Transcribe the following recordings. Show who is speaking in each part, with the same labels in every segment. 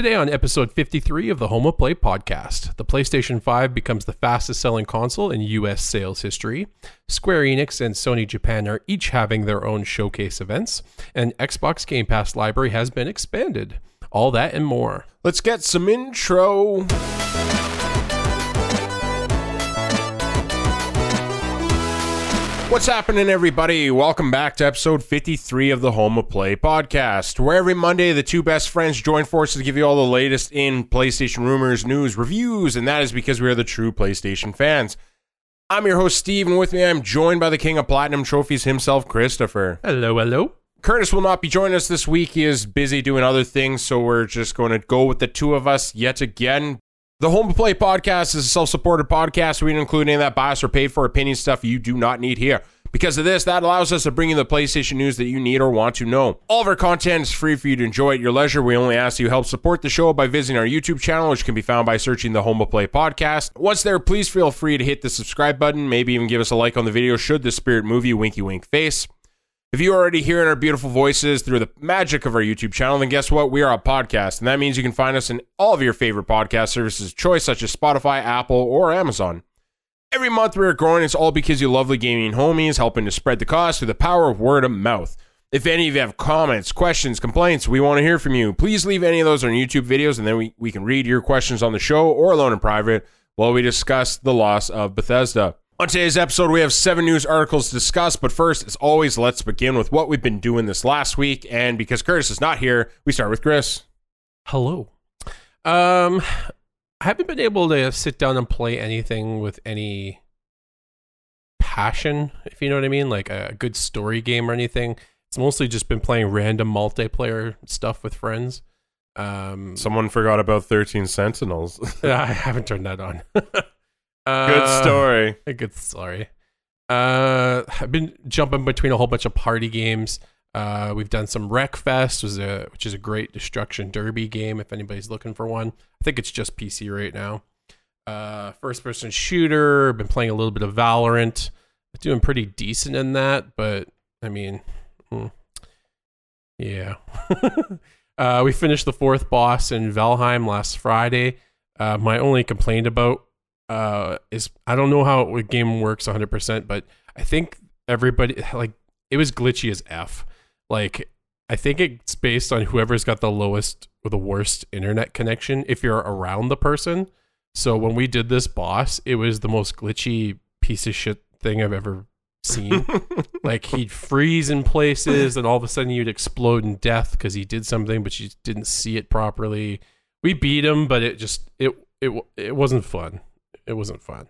Speaker 1: Today, on episode 53 of the Home of Play podcast, the PlayStation 5 becomes the fastest selling console in US sales history. Square Enix and Sony Japan are each having their own showcase events, and Xbox Game Pass library has been expanded. All that and more.
Speaker 2: Let's get some intro. What's happening, everybody? Welcome back to episode 53 of the Home of Play podcast, where every Monday the two best friends join forces to give you all the latest in PlayStation rumors, news, reviews, and that is because we are the true PlayStation fans. I'm your host, Steve, and with me I'm joined by the king of platinum trophies himself, Christopher.
Speaker 1: Hello, hello.
Speaker 2: Curtis will not be joining us this week. He is busy doing other things, so we're just going to go with the two of us yet again. The Home of Play podcast is a self supported podcast. We don't include any of that bias or paid for opinion stuff you do not need here. Because of this, that allows us to bring you the PlayStation news that you need or want to know. All of our content is free for you to enjoy at your leisure. We only ask you help support the show by visiting our YouTube channel, which can be found by searching the Home of Play podcast. Once there, please feel free to hit the subscribe button, maybe even give us a like on the video should the spirit move you, winky wink face. If you are already hearing our beautiful voices through the magic of our YouTube channel, then guess what? We are a podcast, and that means you can find us in all of your favorite podcast services of choice, such as Spotify, Apple, or Amazon. Every month we are growing. It's all because you lovely gaming homies helping to spread the cause through the power of word of mouth. If any of you have comments, questions, complaints, we want to hear from you. Please leave any of those on YouTube videos, and then we, we can read your questions on the show or alone in private while we discuss the loss of Bethesda. On today's episode, we have seven news articles to discuss, but first, as always, let's begin with what we've been doing this last week. And because Curtis is not here, we start with Chris.
Speaker 1: Hello. Um, I haven't been able to sit down and play anything with any passion, if you know what I mean, like a good story game or anything. It's mostly just been playing random multiplayer stuff with friends. Um,
Speaker 2: Someone forgot about 13 Sentinels.
Speaker 1: I haven't turned that on. uh,
Speaker 2: Good story.
Speaker 1: A good story. Uh, I've been jumping between a whole bunch of party games. Uh, we've done some Wreckfest, was a which is a great destruction derby game. If anybody's looking for one, I think it's just PC right now. Uh, first person shooter. Been playing a little bit of Valorant. Doing pretty decent in that, but I mean, hmm, yeah. uh, we finished the fourth boss in Valheim last Friday. Uh, my only complaint about uh, is I don't know how a game works 100%, but I think everybody like it was glitchy as f. Like I think it's based on whoever's got the lowest or the worst internet connection if you're around the person. So when we did this boss, it was the most glitchy piece of shit thing I've ever seen. like he'd freeze in places and all of a sudden you'd explode in death because he did something but you didn't see it properly. We beat him, but it just it it it wasn't fun. It wasn't fun.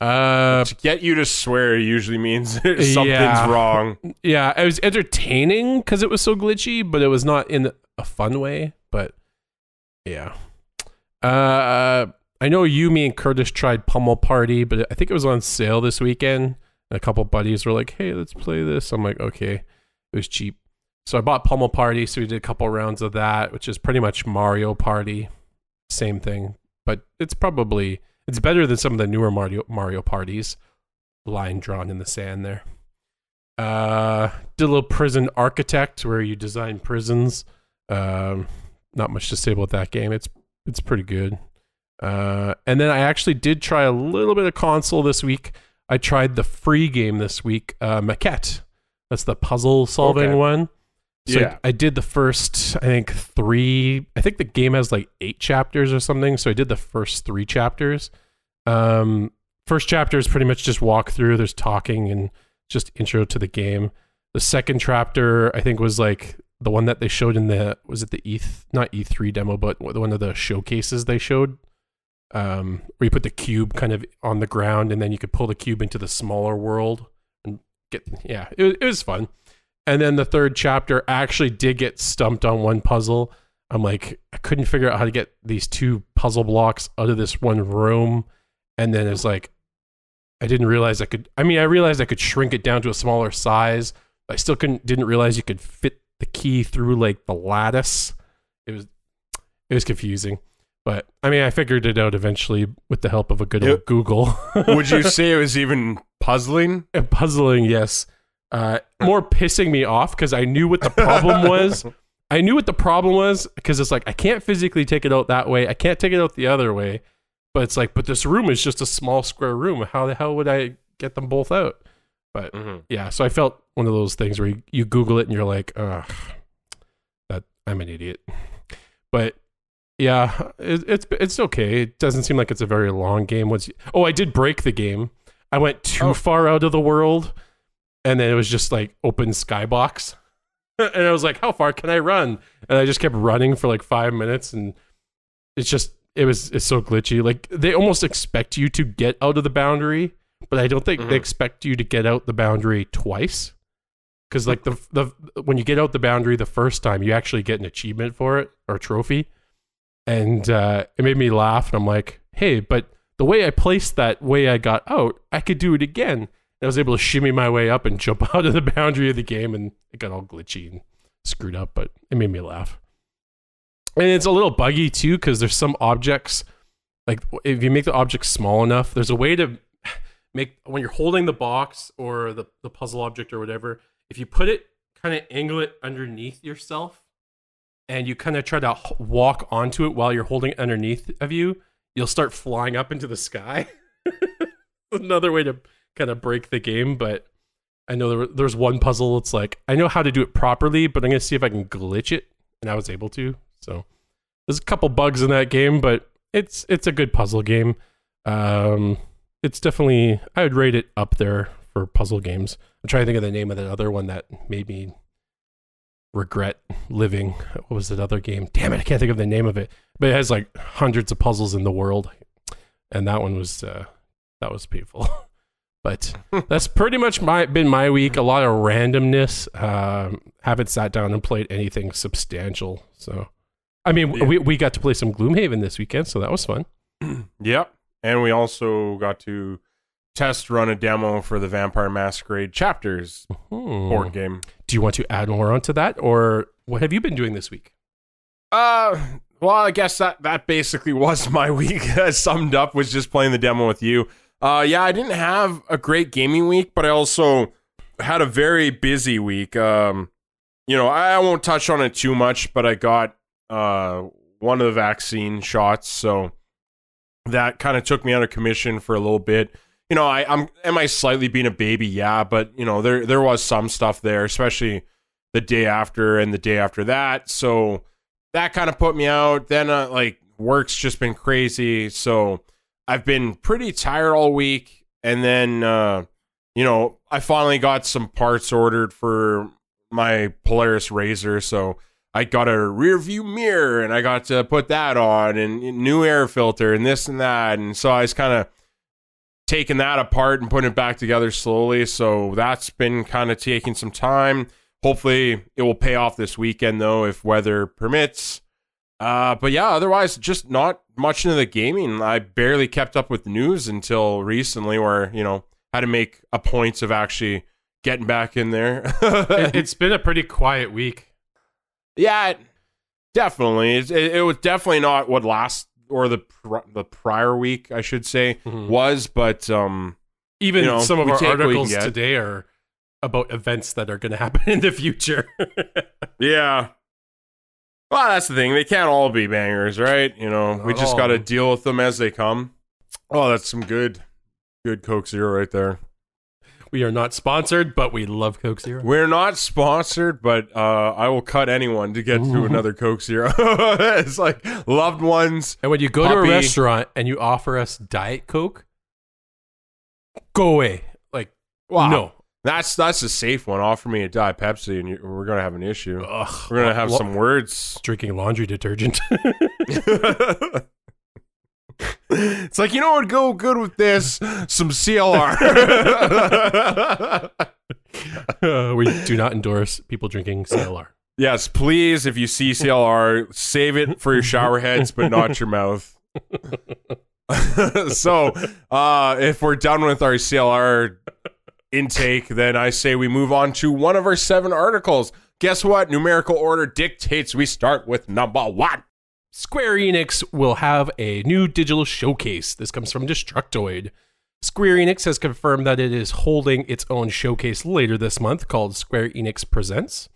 Speaker 1: Uh,
Speaker 2: to get you to swear usually means something's
Speaker 1: Yeah.
Speaker 2: wrong.
Speaker 1: yeah, it was entertaining because it was so glitchy, but it was not in a fun way. But yeah, uh, I know you, me, and Curtis tried Pummel Party, but I think it was on sale this weekend. And a couple buddies were like, "Hey, let's play this." I'm like, "Okay." It was cheap, so I bought Pummel Party. So we did a couple rounds of that, which is pretty much Mario Party, same thing, but it's probably it's better than some of the newer Mario Mario parties. Line drawn in the sand there. Uh, did a little prison architect where you design prisons. Um, not much to say about that game. It's it's pretty good. Uh, and then I actually did try a little bit of console this week. I tried the free game this week, uh, Maquette. That's the puzzle solving
Speaker 2: Okay.
Speaker 1: one. So
Speaker 2: Yeah.
Speaker 1: I, I did the first, I think three. I think the game has like eight chapters or something. So I did the first three chapters. Um, first chapter is pretty much just walk through. There's talking and just intro to the game. The second chapter, I think, was like the one that they showed in the was it the E not E three demo, but the one of the showcases they showed. Um, where you put the cube kind of on the ground, and then you could pull the cube into the smaller world and get yeah, it it was fun. And then the third chapter I actually did get stumped on one puzzle. I'm like, I couldn't figure out how to get these two puzzle blocks out of this one room. And then it's like, I didn't realize I could. I mean, I realized I could shrink it down to a smaller size. But I still couldn't. Didn't realize you could fit the key through like the lattice. It was, it was confusing. But I mean, I figured it out eventually with the help of a good old Google.
Speaker 2: Would you say it was even puzzling?
Speaker 1: Uh, puzzling? Yes. Uh, more pissing me off because I knew what the problem was, I knew what the problem was because it's like I can't physically take it out that way. I can't take it out the other way. But it's like, but this room is just a small square room. How the hell would I get them both out? But
Speaker 2: Mhm.
Speaker 1: yeah, so I felt one of those things where you, you Google it and you're like, ugh, that I'm an idiot. But yeah, it, it's it's okay. It doesn't seem like it's a very long game. Once you, oh, I did break the game. I went too
Speaker 2: Oh.
Speaker 1: far out of the world, and then it was just like open skybox, and I was like, how far can I run? And I just kept running for like five minutes, and it's just it was it's so glitchy. Like they almost expect you to get out of the boundary, but I don't think
Speaker 2: Mhm.
Speaker 1: they expect you to get out the boundary twice. Because like the the when you get out the boundary the first time, you actually get an achievement for it or a trophy, and uh, it made me laugh. And I'm like, hey, but the way I placed that way I got out, I could do it again. I was able to shimmy my way up and jump out of the boundary of the game, and it got all glitchy and screwed up, but it made me laugh. And it's a little buggy too, because there's some objects, like if you make the object small enough, there's a way to make when you're holding the box or the, the puzzle object or whatever, if you put it kind of angle it underneath yourself and you kind of try to walk onto it while you're holding it underneath of you, you'll start flying up into the sky. Another way to kind of break the game, but I know there, there's one puzzle. It's like I know how to do it properly, but I'm gonna see if I can glitch it, and I was able to. So there's a couple bugs in that game, but it's it's a good puzzle game. Um, it's definitely I would rate it up there for puzzle games. I'm trying to think of the name of that other one that made me regret living. What was that other game? Damn it, I can't think of the name of it. But it has like hundreds of puzzles in the world, and that one was uh, that was painful. but that's pretty much my been my week. A lot of randomness. Um, haven't sat down and played anything substantial. So, I mean,
Speaker 2: Yeah.
Speaker 1: we we got to play some Gloomhaven this weekend, so that was fun.
Speaker 2: Yep. And we also got to test run a demo for the Vampire Masquerade chapters
Speaker 1: Hmm.
Speaker 2: board game.
Speaker 1: Do you want to add more onto that, or what have you been doing this week?
Speaker 2: Uh, well, I guess that that basically was my week. Summed up was just playing the demo with you. Uh, yeah, I didn't have a great gaming week, but I also had a very busy week. Um, you know, I, won't touch on it too much, but I got uh one of the vaccine shots, so that kind of took me out of commission for a little bit. You know, I, I'm am I slightly being a baby? Yeah, but you know, there there was some stuff there, especially the day after and the day after that. So that kind of put me out. Then uh, like work's just been crazy, so I've been pretty tired all week. And then uh, you know I finally got some parts ordered for my Polaris Razor, so I got a rear view mirror and I got to put that on and new air filter and this and that, and so I was kind of taking that apart and putting it back together slowly. So that's been kind of taking some time. Hopefully, it will pay off this weekend though, if weather permits. Uh, but yeah, otherwise, just not much into the gaming. I barely kept up with news until recently, where you know had to make a point of actually getting back in there.
Speaker 1: it, it's been a pretty quiet week.
Speaker 2: yeah, it- definitely. It, it, was definitely not what last or the pr- the prior week, I should say,
Speaker 1: Mhm.
Speaker 2: was. But um,
Speaker 1: Even
Speaker 2: You know,
Speaker 1: some of our
Speaker 2: take what we can
Speaker 1: articles today are about events that are going to happen in the future.
Speaker 2: Yeah. Well, that's the thing. They can't all be bangers, right? You know, we just
Speaker 1: all
Speaker 2: got to deal with them as they come. Oh, that's some good, good Coke Zero right there.
Speaker 1: we are not sponsored, but we love Coke Zero.
Speaker 2: We're not sponsored, but uh, I will cut anyone to get to another Coke Zero. it's like loved ones.
Speaker 1: And when you go to a restaurant and you offer us Diet Coke, go away. Like,
Speaker 2: Wow.
Speaker 1: no.
Speaker 2: That's that's a safe one. Offer me a Diet Pepsi, and you, we're gonna have an issue.
Speaker 1: Ugh.
Speaker 2: We're gonna have
Speaker 1: Lo-
Speaker 2: some words.
Speaker 1: drinking laundry detergent.
Speaker 2: it's like you know what would go good with this? Some CLR.
Speaker 1: Uh, we do not endorse people drinking CLR.
Speaker 2: yes, please. If you see CLR, save it for your shower heads, but not your mouth. so, uh, if we're done with our CLR intake, then I say we move on to one of our seven articles. Guess what? Numerical order dictates we start with number one.
Speaker 1: Square Enix will have a new digital showcase. This comes from Destructoid. Square Enix has confirmed that it is holding its own showcase later this month called Square Enix Presents.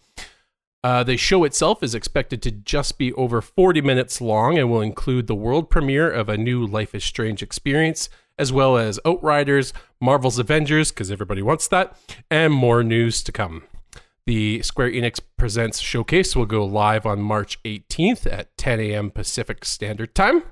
Speaker 1: Uh, the show itself is expected to just be over 40 minutes long and will include the world premiere of a new Life is Strange experience, as well as Outriders, Marvel's Avengers, because everybody wants that, and more news to come. The Square Enix Presents showcase will go live on March 18th at 10 a.m. Pacific Standard Time.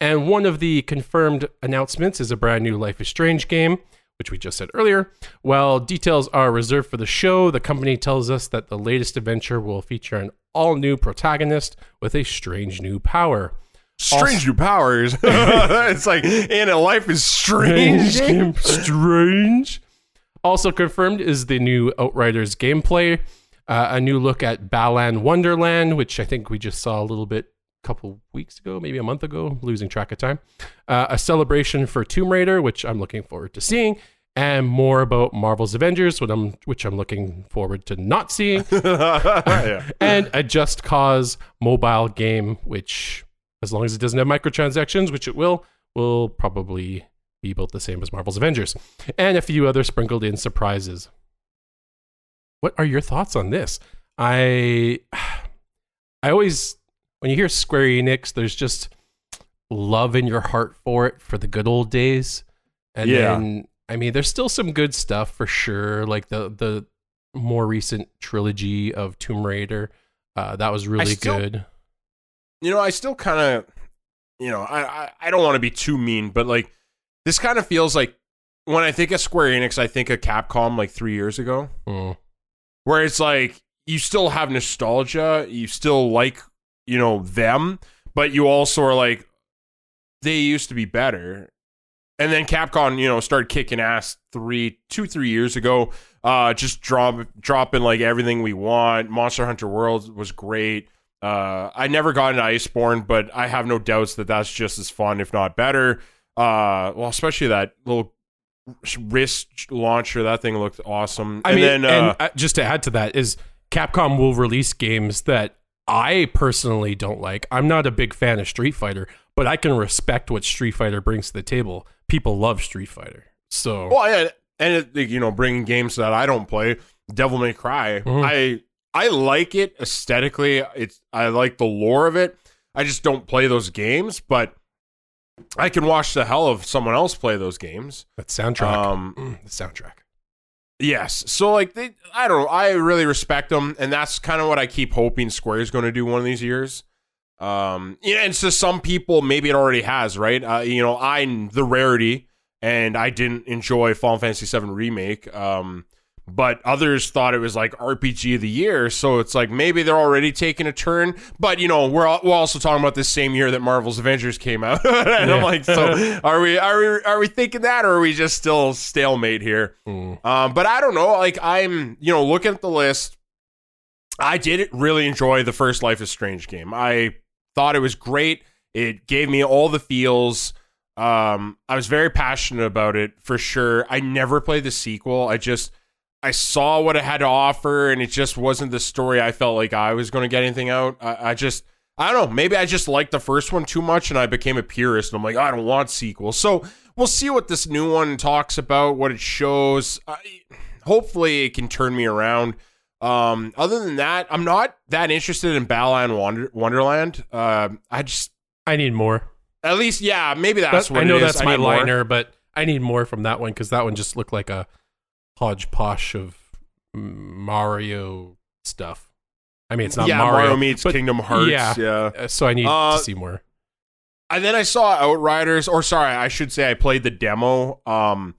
Speaker 1: And one of the confirmed announcements is a brand new Life is Strange game which we just said earlier. While details are reserved for the show, the company tells us that the latest adventure will feature an all new protagonist with a strange new power.
Speaker 2: Strange new powers. it's like in a life is strange.
Speaker 1: strange. Also confirmed is the new Outriders gameplay, uh, a new look at Balan Wonderland, which I think we just saw a little bit a couple weeks ago, maybe a month ago, losing track of time. Uh, a celebration for Tomb Raider, which I'm looking forward to seeing, and more about Marvel's Avengers, which I'm, which I'm looking forward to not seeing,
Speaker 2: yeah.
Speaker 1: and a Just Cause mobile game, which, as long as it doesn't have microtransactions, which it will, will probably be about the same as Marvel's Avengers, and a few other sprinkled in surprises. What are your thoughts on this? I I always when you hear Square Enix, there's just love in your heart for it for the good old days. And
Speaker 2: Yeah.
Speaker 1: then I mean there's still some good stuff for sure, like the the more recent trilogy of Tomb Raider. Uh, that was really
Speaker 2: still-
Speaker 1: good.
Speaker 2: You know, I still kind of, you know, I I, I don't want to be too mean, but like this kind of feels like when I think of Square Enix, I think of Capcom like three years ago,
Speaker 1: Mm.
Speaker 2: where it's like you still have nostalgia, you still like, you know, them, but you also are like they used to be better. And then Capcom, you know, started kicking ass three, two, three years ago. Uh, just drop, dropping like everything we want. Monster Hunter World was great. Uh, I never got into Iceborne, but I have no doubts that that's just as fun, if not better. Uh, well, especially that little wrist launcher. That thing looked awesome.
Speaker 1: I
Speaker 2: and
Speaker 1: mean,
Speaker 2: then, uh,
Speaker 1: and just to add to that is Capcom will release games that I personally don't like. I'm not a big fan of Street Fighter, but I can respect what Street Fighter brings to the table. People love Street Fighter, so
Speaker 2: Well, yeah, and it, you know, bringing games that I don't play, Devil May Cry.
Speaker 1: Mhm.
Speaker 2: I I like it aesthetically. It's I like the lore of it. I just don't play those games, but I can watch the hell of someone else play those games.
Speaker 1: that soundtrack,
Speaker 2: Um,
Speaker 1: Mm, the soundtrack.
Speaker 2: yes. So like they, I don't know. I really respect them, and that's kind of what I keep hoping Square is going to do one of these years. Um, yeah, and so some people maybe it already has, right? Uh, you know, I'm the rarity, and I didn't enjoy Final Fantasy VII remake. Um, but others thought it was like RPG of the year, so it's like maybe they're already taking a turn. But you know, we're we're also talking about this same year that Marvel's Avengers came out, and
Speaker 1: Yeah.
Speaker 2: I'm like, so are we are we are we thinking that, or are we just still stalemate here?
Speaker 1: Mm.
Speaker 2: Um, but I don't know. Like I'm, you know, looking at the list, I did really enjoy the first Life is Strange game. I thought it was great. It gave me all the feels. Um, I was very passionate about it for sure. I never played the sequel. I just I saw what it had to offer, and it just wasn't the story I felt like I was going to get anything out. I, I just I don't know. Maybe I just liked the first one too much, and I became a purist. And I'm like, I don't want sequels. So we'll see what this new one talks about, what it shows. I, hopefully, it can turn me around. Um, other than that, I'm not that interested in Balan Wonder- Wonderland. Uh, I just,
Speaker 1: I need more.
Speaker 2: at least, yeah, maybe that's
Speaker 1: That's-
Speaker 2: what
Speaker 1: I know that's my
Speaker 2: need more.
Speaker 1: liner, but I need more from that one because that one just looked like a hodgepodge of Mario stuff. I mean, it's not
Speaker 2: yeah,
Speaker 1: Mario,
Speaker 2: meets
Speaker 1: but
Speaker 2: Kingdom Hearts.
Speaker 1: yeah.
Speaker 2: yeah.
Speaker 1: uh, so I need
Speaker 2: Uh,
Speaker 1: to see more.
Speaker 2: And then I saw Outriders, or sorry, I should say I played the demo. Um,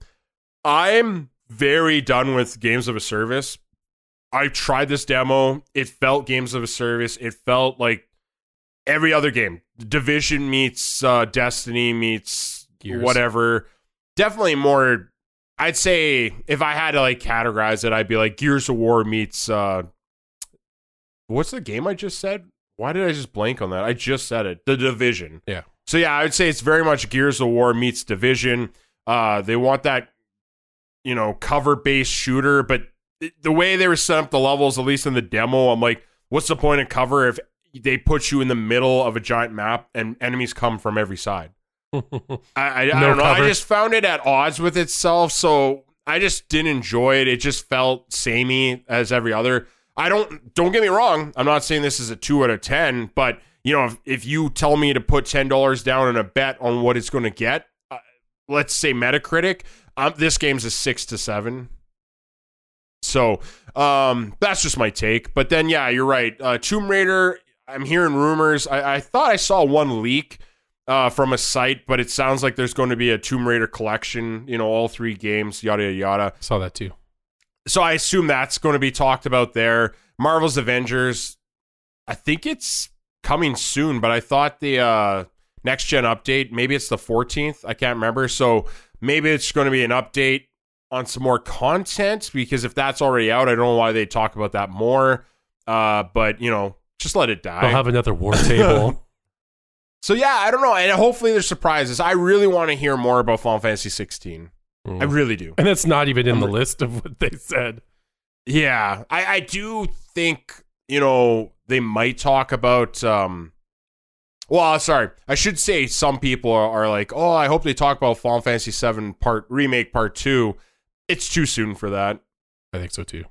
Speaker 2: I'm very done with games of a service. I tried this demo. It felt games of a service. It felt like every other game. Division meets uh, Destiny meets
Speaker 1: Gears.
Speaker 2: whatever. Definitely more. I'd say if I had to like categorize it, I'd be like Gears of War meets. Uh, what's the game I just said? Why did I just blank on that? I just said it. The Division.
Speaker 1: Yeah.
Speaker 2: So yeah, I would say it's very much Gears of War meets Division. Uh, they want that, you know, cover based shooter, but the way they were set up the levels, at least in the demo, I'm like, what's the point of cover if they put you in the middle of a giant map and enemies come from every side? I, I, I don't know. I just found it at odds with itself, so I just didn't enjoy it. It just felt samey as every other. I don't don't get me wrong. I'm not saying this is a two out of ten, but you know, if, if you tell me to put ten dollars down on a bet on what it's going to get, uh, let's say Metacritic, um, this game's a six to seven. So um, that's just my take. But then, yeah, you're right. Uh, Tomb Raider. I'm hearing rumors. I, I thought I saw one leak uh, from a site, but it sounds like there's going to be a Tomb Raider collection. You know, all three games, yada yada yada.
Speaker 1: Saw that too.
Speaker 2: So I assume that's going to be talked about there. Marvel's Avengers. I think it's coming soon, but I thought the uh, next gen update, maybe it's the 14th. I can't remember. So maybe it's going to be an update on some more content because if that's already out, I don't know why they talk about that more. Uh, but you know, just let it die.
Speaker 1: They'll have another war table.
Speaker 2: so yeah, I don't know, and hopefully there's surprises. I really want to hear more about Final Fantasy 16.
Speaker 1: Mm.
Speaker 2: I really do.
Speaker 1: and that's not even in
Speaker 2: I'm
Speaker 1: the
Speaker 2: re-
Speaker 1: list of what they said.
Speaker 2: Yeah, I, I do think you know they might talk about. um Well, sorry, I should say some people are, are like, oh, I hope they talk about Final Fantasy 7 Part Remake Part Two. It's too soon for that.
Speaker 1: I think so too.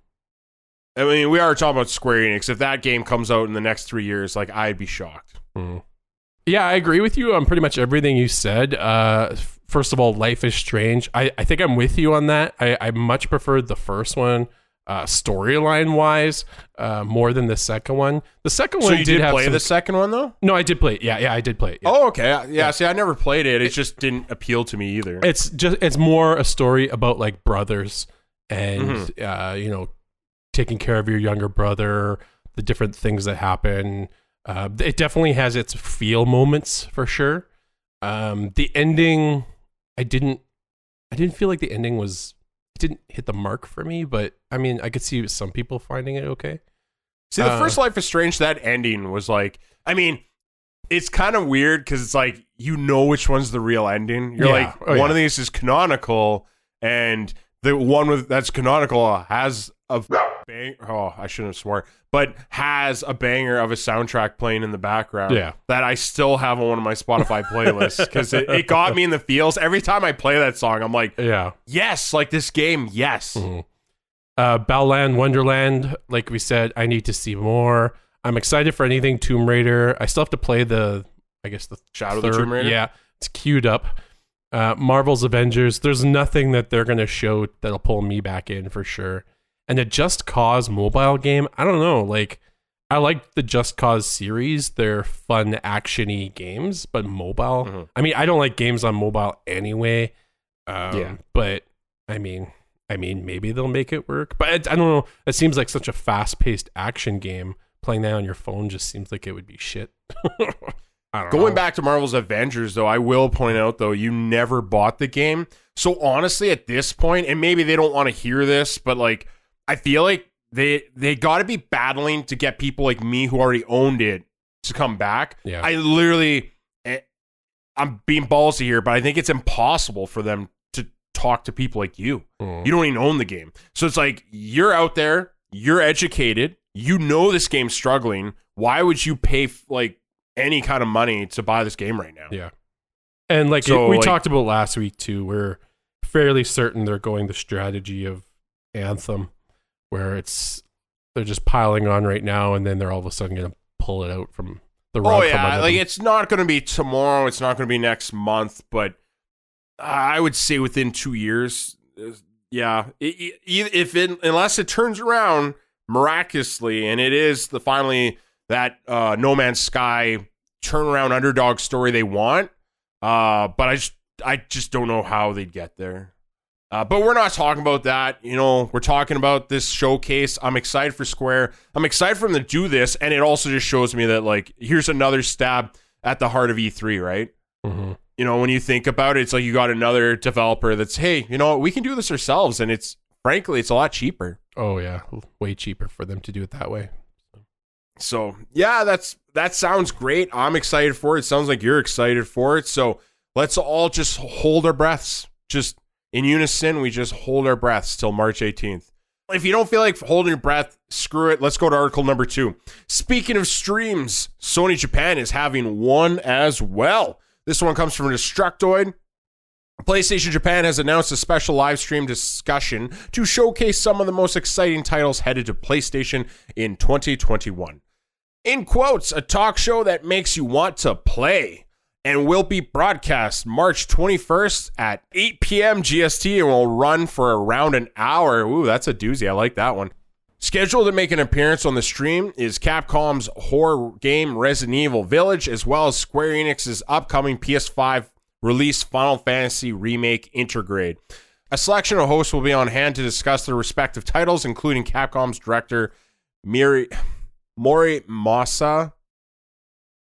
Speaker 2: I mean, we are talking about Square Enix. If that game comes out in the next three years, like I'd be shocked.
Speaker 1: Mm. Yeah, I agree with you on pretty much everything you said. Uh, first of all, Life is Strange. I, I think I'm with you on that. I, I much preferred the first one, uh, storyline wise, uh, more than the second one. The second
Speaker 2: So
Speaker 1: one
Speaker 2: you
Speaker 1: did,
Speaker 2: did play
Speaker 1: some-
Speaker 2: the second one though?
Speaker 1: No, I did play it. Yeah, yeah, I did play it. yeah.
Speaker 2: Oh, okay. Yeah, See, I never played it. It just didn't appeal to me either.
Speaker 1: It's just it's more a story about like brothers and
Speaker 2: Mm-hmm.
Speaker 1: uh, you know taking care of your younger brother, the different things that happen. Uh, it definitely has its feel moments for sure. Um, the ending, I didn't, I didn't feel like the ending was it didn't hit the mark for me. But I mean, I could see some people finding it okay.
Speaker 2: See, the
Speaker 1: Uh,
Speaker 2: first Life is Strange, that ending was like, I mean, it's kind of weird because it's like you know which one's the real ending. You're
Speaker 1: Yeah.
Speaker 2: like,
Speaker 1: Oh,
Speaker 2: one
Speaker 1: yeah.
Speaker 2: of these is canonical, and the one with that's canonical has a bang. Oh, I shouldn't have swore, but has a banger of a soundtrack playing in the background.
Speaker 1: Yeah.
Speaker 2: that I still have on one of my Spotify playlists because it, it got me in the feels. Every time I play that song, I'm like,
Speaker 1: Yeah.
Speaker 2: yes, like this game, yes.
Speaker 1: Mhm. Uh, Wonderland, like we said, I need to see more. I'm excited for anything Tomb Raider. I still have to play the, I guess the
Speaker 2: Shadow of the
Speaker 1: third-
Speaker 2: Tomb Raider?
Speaker 1: Yeah, it's queued up. Uh, Marvel's Avengers. There's nothing that they're gonna show that'll pull me back in for sure. And the Just Cause mobile game, I don't know. Like, I like the Just Cause series. They're fun, actiony games, but mobile.
Speaker 2: Mhm.
Speaker 1: I mean, I don't like games on mobile anyway. Um,
Speaker 2: Yeah.
Speaker 1: But I mean, I mean, maybe they'll make it work. But it, I don't know. It seems like such a fast-paced action game. Playing that on your phone just seems like it would be shit. I don't
Speaker 2: Going
Speaker 1: know.
Speaker 2: back to Marvel's Avengers, though, I will point out though you never bought the game. So honestly, at this point, and maybe they don't want to hear this, but like I feel like they they got to be battling to get people like me who already owned it to come back.
Speaker 1: Yeah.
Speaker 2: I literally, eh, I'm being ballsy here, but I think it's impossible for them to talk to people like you.
Speaker 1: Mm.
Speaker 2: You don't even own the game. So it's like you're out there, you're educated, you know this game's struggling. Why would you pay f- like any kind of money to buy this game right now?
Speaker 1: Yeah. And like
Speaker 2: So,
Speaker 1: we
Speaker 2: like-
Speaker 1: talked about last week too, we're fairly certain they're going the strategy of Anthem, where it's they're just piling on right now, and then they're all of a sudden going to pull it out from the rug
Speaker 2: Oh yeah, like it's not going to be tomorrow. It's not going to be next month, but I would say within two years. Yeah, if it unless it turns around miraculously, and it is the finally that uh, No Man's Sky turnaround underdog story they want. Uh, but I just I just don't know how they'd get there. Uh, but we're not talking about that. You know, we're talking about this showcase. I'm excited for Square. I'm excited for them to do this, and it also just shows me that like here's another stab at the heart of E3, right?
Speaker 1: Mhm.
Speaker 2: You know, when you think about it, it's like you got another developer that's, hey, you know what, we can do this ourselves, and it's frankly, it's a lot cheaper.
Speaker 1: Oh yeah, way cheaper for them to do it that way.
Speaker 2: So yeah, that's that sounds great. I'm excited for it. Sounds like you're excited for it. So let's all just hold our breaths. Just in unison, we just hold our breaths till March 18th. If you don't feel like holding your breath, screw it. Let's go to article number two. Speaking of streams, Sony Japan is having one as well. This one comes from Destructoid. PlayStation Japan has announced a special live stream discussion to showcase some of the most exciting titles headed to PlayStation in 2021. In quotes, a talk show that makes you want to play and will be broadcast March 21st at 8 p.m. JST and will run for around an hour. Ooh, that's a doozy. I like that one. Scheduled to make an appearance on the stream is Capcom's horror game Resident Evil Village, as well as Square Enix's upcoming PS5 release Final Fantasy Remake Intergrade. A selection of hosts will be on hand to discuss their respective titles, including Capcom's director Miri, Morimasa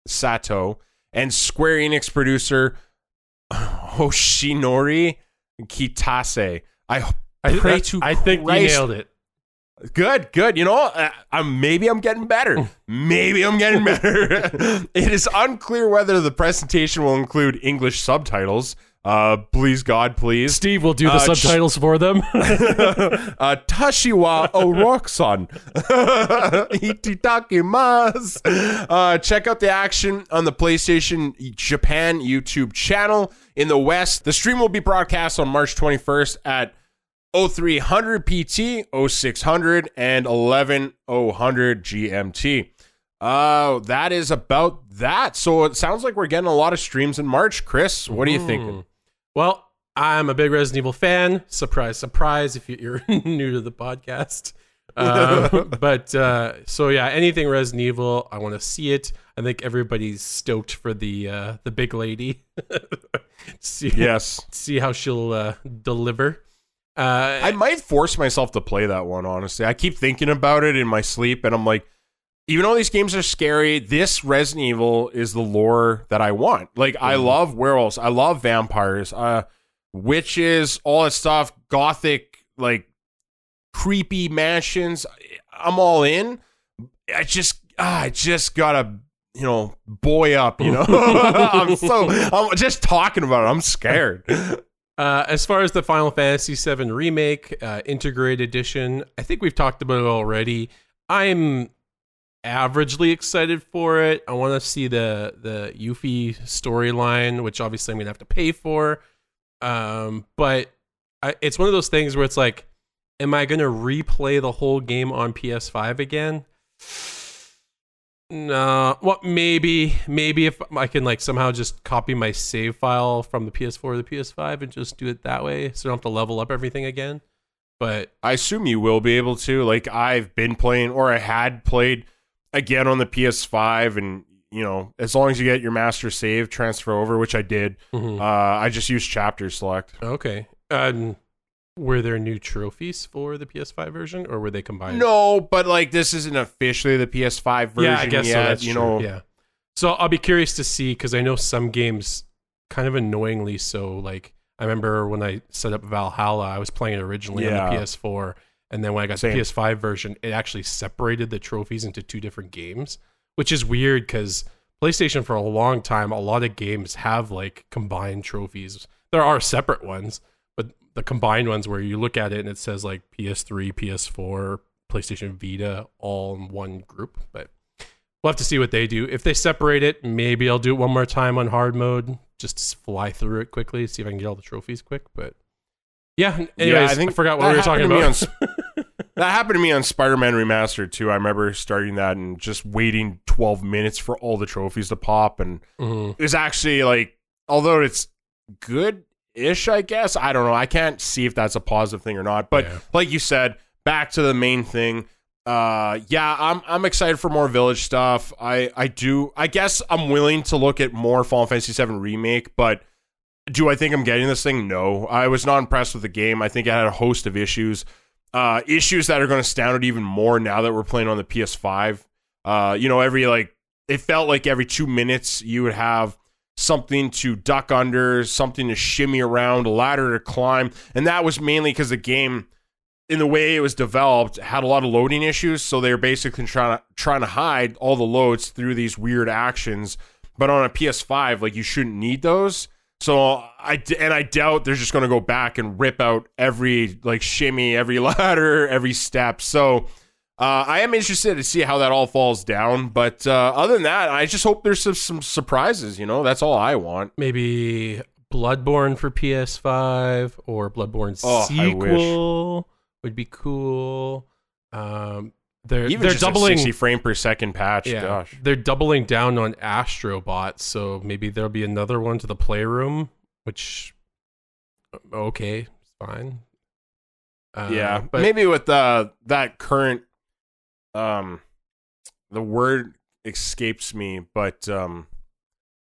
Speaker 2: Sato and Square Enix producer Yoshinori Kitase. I
Speaker 1: I,
Speaker 2: pray
Speaker 1: I-
Speaker 2: to
Speaker 1: I think you nailed it.
Speaker 2: Good, good. You know, uh, I'm, maybe I'm getting better. Maybe I'm getting better. it is unclear whether the presentation will include English subtitles. Uh, please, God, please.
Speaker 1: Steve will do the
Speaker 2: Uh, ch-
Speaker 1: subtitles for them.
Speaker 2: uh, Tashiwa Orokusan. Ititakimasu. Uh, check out the action on the PlayStation Japan YouTube channel. In the West, the stream will be broadcast on March 21st at 0300 PT, 0600, and 11000 GMT. Uh, that is about that. So it sounds like we're getting a lot of streams in March. Chris, what are you thinking?
Speaker 1: Well, I'm a big Resident Evil fan. Surprise, surprise! If you- you're new to the podcast, um, but uh, so yeah, anything Resident Evil, I want to see it. I think everybody's stoked for the uh, the big lady. see,
Speaker 2: Yes.
Speaker 1: see how she'll uh, deliver. Uh,
Speaker 2: I might force myself to play that one, honestly. I keep thinking about it in my sleep, and I'm like, even though these games are scary, this Resident Evil is the lore that I want. Like, I
Speaker 1: Mhm.
Speaker 2: love werewolves, I love vampires, uh, witches, all that stuff, gothic, like creepy mansions. I'm all in. I just, ah, I just gotta, you know, boy up. You know, I'm so, I'm just talking about it. I'm scared.
Speaker 1: Uh, as far as the Final Fantasy VII remake, uh, integrated edition, I think we've talked about it already. I'm averagely excited for it. I want to see the the Yuffie storyline, which obviously I'm gonna have to pay for. Um, but I, it's one of those things where it's like, am I gonna replay the whole game on PS5 again? No, well, maybe, maybe if I can like somehow just copy my save file from the PS4 to the PS5 and just do it that way, so I don't have to level up everything again. But
Speaker 2: I assume you will be able to. Like I've been playing, or I had played again on the PS5, and you know, as long as you get your master save transfer over, which I did,
Speaker 1: mhm.
Speaker 2: uh, I just used chapter select.
Speaker 1: okay, um, were there new trophies for the PS5 version, or were they combined?
Speaker 2: No, but like this isn't officially the PS5 version
Speaker 1: yeah, I guess
Speaker 2: yet.
Speaker 1: so. That's
Speaker 2: you
Speaker 1: true.
Speaker 2: know,
Speaker 1: yeah. So I'll be curious to see because I know some games, kind of annoyingly so. Like I remember when I set up Valhalla, I was playing it originally on the PS4, and then when I got
Speaker 2: Same.
Speaker 1: the PS5 version, it actually separated the trophies into two different games, which is weird because PlayStation for a long time, a lot of games have like combined trophies. There are separate ones, but the combined ones where you look at it and it says like PS3, PS4, PlayStation Vita all in one group. But we'll have to see what they do. If they separate it, maybe I'll do it one more time on hard mode, just to fly through it quickly, see if I can get all the trophies quick. But yeah, anyways, I,
Speaker 2: think I
Speaker 1: forgot what we were talking
Speaker 2: happened to me
Speaker 1: about.
Speaker 2: on That happened to me on Spider-Man Remastered too. I remember starting that and just waiting 12 minutes for all the trophies to pop and
Speaker 1: Mhm.
Speaker 2: it was actually like although it's good-ish, I guess. I don't know. I can't see if that's a positive thing or not. But
Speaker 1: Yeah.
Speaker 2: like you said, back to the main thing. Uh yeah, I'm I'm excited for more village stuff. I I do I guess I'm willing to look at more Final Fantasy 7 remake, but do I think I'm getting this thing? No. I was not impressed with the game. I think it had a host of issues. Uh, issues that are going to stand out even more now that we're playing on the PS5. Uh, you know, every like, it felt like every two minutes you would have something to duck under, something to shimmy around, a ladder to climb. And that was mainly because the game, in the way it was developed, had a lot of loading issues. So they were basically trying to, trying to hide all the loads through these weird actions. But on a PS5, like, you shouldn't need those. So I and I doubt they're just going to go back and rip out every like shimmy, every ladder, every step. So uh, I am interested to see how that all falls down. But uh, other than that, I just hope there's some, some surprises. You know, that's all I want.
Speaker 1: Maybe Bloodborne for PS5 or Bloodborne
Speaker 2: Oh,
Speaker 1: sequel would be cool. Um, they're
Speaker 2: Even
Speaker 1: they're
Speaker 2: just
Speaker 1: doubling.
Speaker 2: a 60 frame per second patch.
Speaker 1: yeah,
Speaker 2: Gosh.
Speaker 1: they're doubling down on Astrobot, so maybe there'll be another one to the playroom, which okay, fine. Uh,
Speaker 2: yeah,
Speaker 1: but
Speaker 2: maybe with the that current, um, the word escapes me, but um,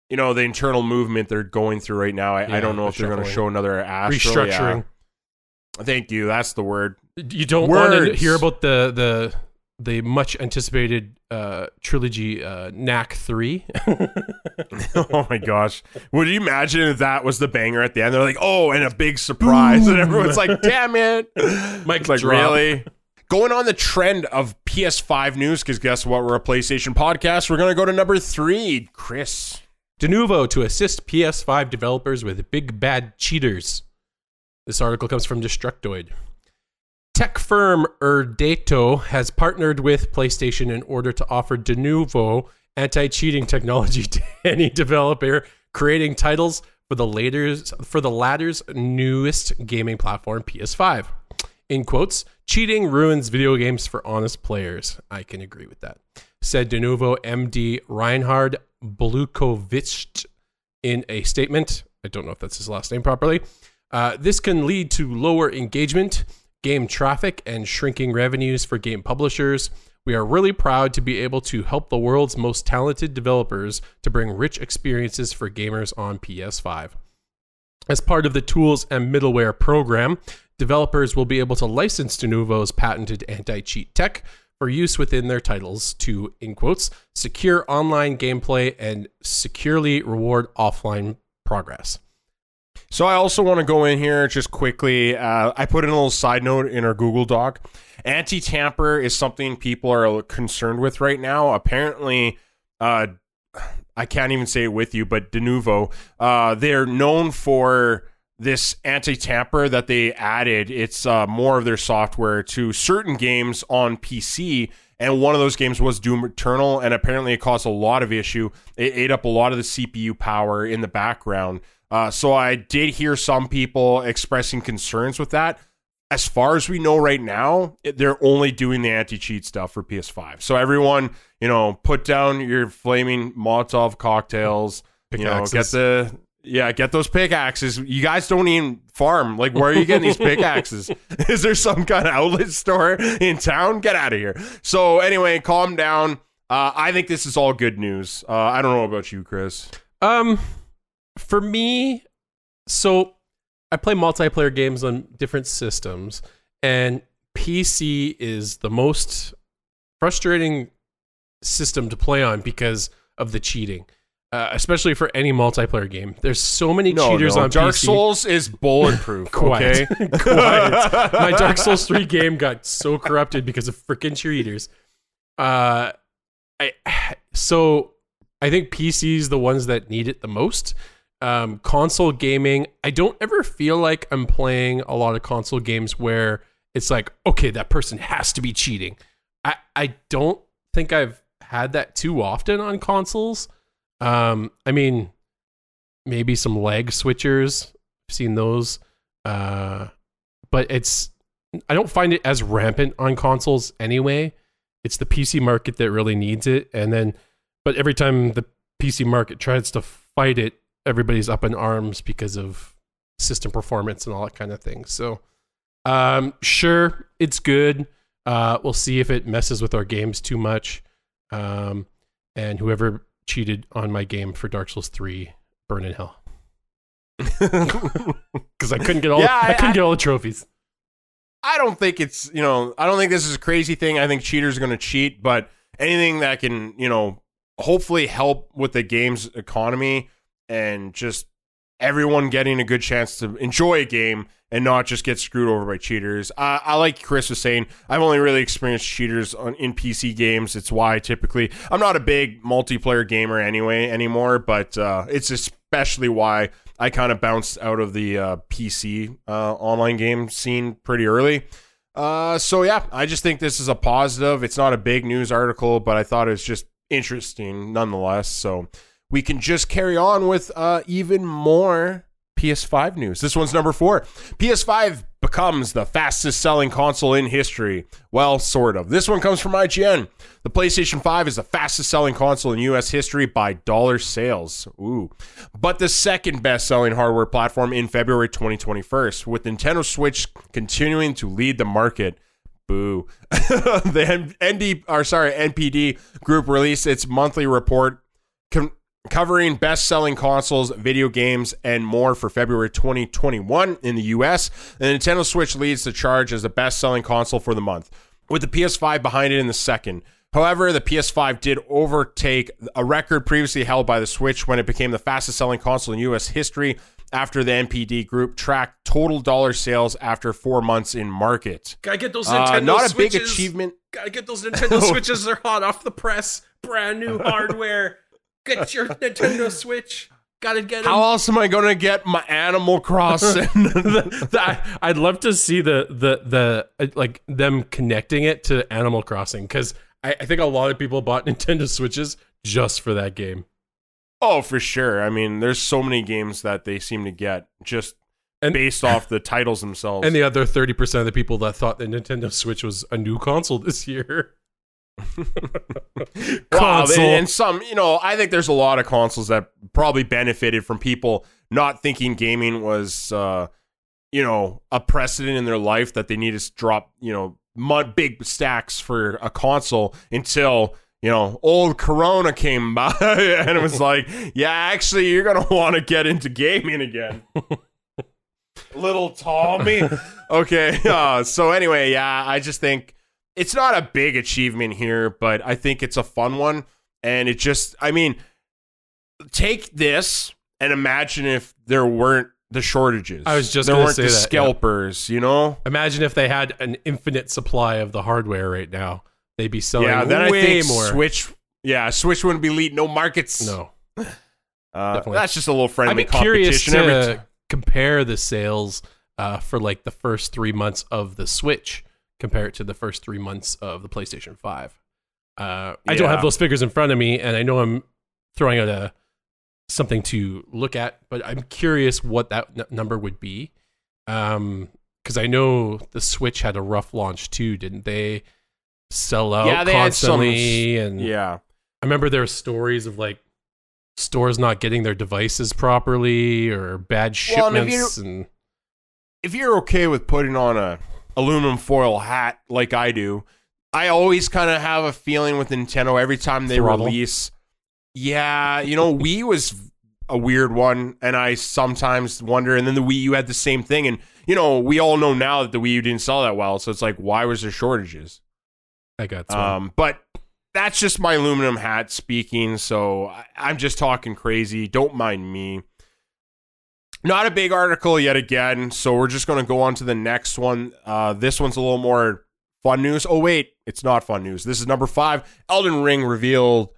Speaker 2: you know the internal movement they're going through right now. I, I don't know
Speaker 1: the
Speaker 2: if they're going to show another Astro.
Speaker 1: restructuring.
Speaker 2: Yeah. Thank you. That's the word.
Speaker 1: You don't want to hear about the the the much anticipated uh, trilogy uh, Knack Three.
Speaker 2: oh my gosh! Would you imagine if that was the banger at the end? They're like, "Oh, and a big surprise," and everyone's like, "Damn it!"
Speaker 1: Mic
Speaker 2: It's like
Speaker 1: drop.
Speaker 2: really. Going on the trend of PS5 news, because guess what? We're a PlayStation podcast. We're gonna go to number three, Chris.
Speaker 1: Denuvo to assist PS5 developers with big bad cheaters. This article comes from Destructoid. Tech firm Irdeto has partnered with PlayStation in order to offer Denuvo anti-cheating technology to any developer creating titles for the latter's for the latter's newest gaming platform PS5. In quotes, cheating ruins video games for honest players. I can agree with that. Said Denuvo MD Reinhard Blaukovitsch in a statement. I don't know if that's his last name properly. Uh, this can lead to lower engagement, game traffic, and shrinking revenues for game publishers. We are really proud to be able to help the world's most talented developers to bring rich experiences for gamers on PS5. As part of the tools and middleware program, developers will be able to license Denuvo's patented anti cheat tech for use within their titles to, in quotes, secure online gameplay and securely reward offline progress.
Speaker 2: So I also want to go in here just quickly. Uh, I put in a little side note in our Google Doc. Anti-tamper is something people are concerned with right now. Apparently, uh, I can't even say it with you, but Denuvo, uh, they're known for this anti-tamper that they added. It's uh, more of their software to certain games on PC. And one of those games was Doom Eternal, and apparently it caused a lot of issue. It ate up a lot of the CPU power in the background. Uh, so I did hear some people expressing concerns with that. As far as we know right now, they're only doing the anti-cheat stuff for PS5. So everyone, you know, put down your flaming Molotov cocktails. You know, get the yeah, get those pickaxes. You guys don't even farm. Like, where are you getting these pickaxes? Is there some kind of outlet store in town? Get out of here. So anyway, calm down. Uh, I think this is all good news. Uh, I don't know about you, Chris.
Speaker 1: Um, for me, so I play multiplayer games on different systems, and PC is the most frustrating system to play on because of the cheating, uh, especially for any multiplayer game. There's so many
Speaker 2: No,
Speaker 1: cheaters
Speaker 2: no.
Speaker 1: on
Speaker 2: Dark
Speaker 1: PC.
Speaker 2: Souls is bulletproof. okay,
Speaker 1: Quiet. Quiet. My Dark Souls 3 game got so corrupted because of freaking cheaters. Uh I so I think PC's the ones that need it the most. Um console gaming, I don't ever feel like I'm playing a lot of console games where it's like, okay, that person has to be cheating. I I don't think I've had that too often on consoles. Um I mean maybe some lag switchers. I've seen those. Uh, but it's I don't find it as rampant on consoles anyway. It's the PC market that really needs it, and then but every time the PC market tries to fight it, everybody's up in arms because of system performance and all that kind of thing. So, um, sure, it's good. Uh, we'll see if it messes with our games too much. Um, and whoever cheated on my game for Dark Souls three, burn in hell because I couldn't get all
Speaker 2: Yeah,
Speaker 1: I,
Speaker 2: I-
Speaker 1: couldn't
Speaker 2: I-
Speaker 1: get all the trophies.
Speaker 2: I don't think it's you know I don't think this is a crazy thing. I think cheaters are going to cheat, but anything that can you know hopefully help with the game's economy and just everyone getting a good chance to enjoy a game and not just get screwed over by cheaters. I, I like Chris was saying. I've only really experienced cheaters on in PC games. It's why typically I'm not a big multiplayer gamer anyway anymore, but uh, it's especially why I kind of bounced out of the uh, PC uh, online game scene pretty early. Uh, so yeah, I just think this is a positive. It's not a big news article, but I thought it was just interesting nonetheless. So we can just carry on with uh, even more PS5 news. This one's number four. PS5 becomes the fastest selling console in history. Well, sort of. This one comes from IGN. The PlayStation 5 is the fastest selling console in US history by dollar sales. Ooh. But the second best selling hardware platform in February 2021, with Nintendo Switch continuing to lead the market. Boo. the ND or sorry, NPD group released its monthly report con- covering best-selling consoles, video games, and more for February 2021 in the US. The Nintendo Switch leads the charge as the best-selling console for the month, with the PS5 behind it in the second. However, the PS5 did overtake a record previously held by the Switch when it became the fastest-selling console in US history after the NPD group tracked total dollar sales after four months in market.
Speaker 1: Gotta get those Nintendo uh,
Speaker 2: not
Speaker 1: a big
Speaker 2: achievement.
Speaker 1: Gotta get those Nintendo Switches. They're hot off the press, brand new hardware. Get your Nintendo Switch. Gotta get.
Speaker 2: How else am I gonna get my Animal Crossing?
Speaker 1: I'd love to see the the the uh, like them connecting it to Animal Crossing because I, I think a lot of people bought Nintendo Switches just for that game.
Speaker 2: Oh, for sure. I mean, there's so many games that they seem to get just and, based off the titles themselves.
Speaker 1: And the other 30% of the people that thought the Nintendo Switch was a new console this year.
Speaker 2: wow, and, and some, you know, I think there's a lot of consoles that probably benefited from people not thinking gaming was, uh, you know, a precedent in their life that they need to drop, you know, mud big stacks for a console until you know, old Corona came by and it was like, yeah, actually, you're gonna want to get into gaming again. Little Tommy. okay. Uh, so anyway, yeah, I just think it's not a big achievement here, but I think it's a fun one. And it just, I mean, take this and imagine if there weren't the shortages.
Speaker 1: I was just
Speaker 2: there weren't
Speaker 1: the
Speaker 2: that, scalpers, yeah. you know.
Speaker 1: Imagine if they had an infinite supply of the hardware right now. They'd be selling
Speaker 2: yeah, then
Speaker 1: way
Speaker 2: I think
Speaker 1: more.
Speaker 2: Switch, yeah, Switch wouldn't be lead no markets.
Speaker 1: No,
Speaker 2: uh, that's just a little friendly competition.
Speaker 1: I'd be curious to compare the sales uh, for like the first three months of the Switch compare it to the first three months of the PlayStation 5. Uh, I don't have those figures in front of me, and I know I'm throwing out a something to look at, but I'm curious what that n- number would be. Um, because I know the Switch had a rough launch too, didn't they? Sell out yeah, constantly,
Speaker 2: some,
Speaker 1: and
Speaker 2: yeah,
Speaker 1: I remember there were stories of like stores not getting their devices properly or bad shipments. Well, and,
Speaker 2: and if you're okay with putting on a aluminum foil hat like I do, I always kind of have a feeling with Nintendo every time they Throttle. release. Yeah, you know, Wii was a weird one, and I sometimes wonder. And then the Wii U had the same thing, and you know, we all know now that the Wii U didn't sell that well, so it's like, why was there shortages?
Speaker 1: I got
Speaker 2: some. Um, but that's just my aluminum hat speaking. So I, I'm just talking crazy. Don't mind me. Not a big article yet again, so we're just going to go on to the next one. Uh, this one's a little more fun news. Oh, wait, it's not fun news. This is number five. Elden Ring revealed,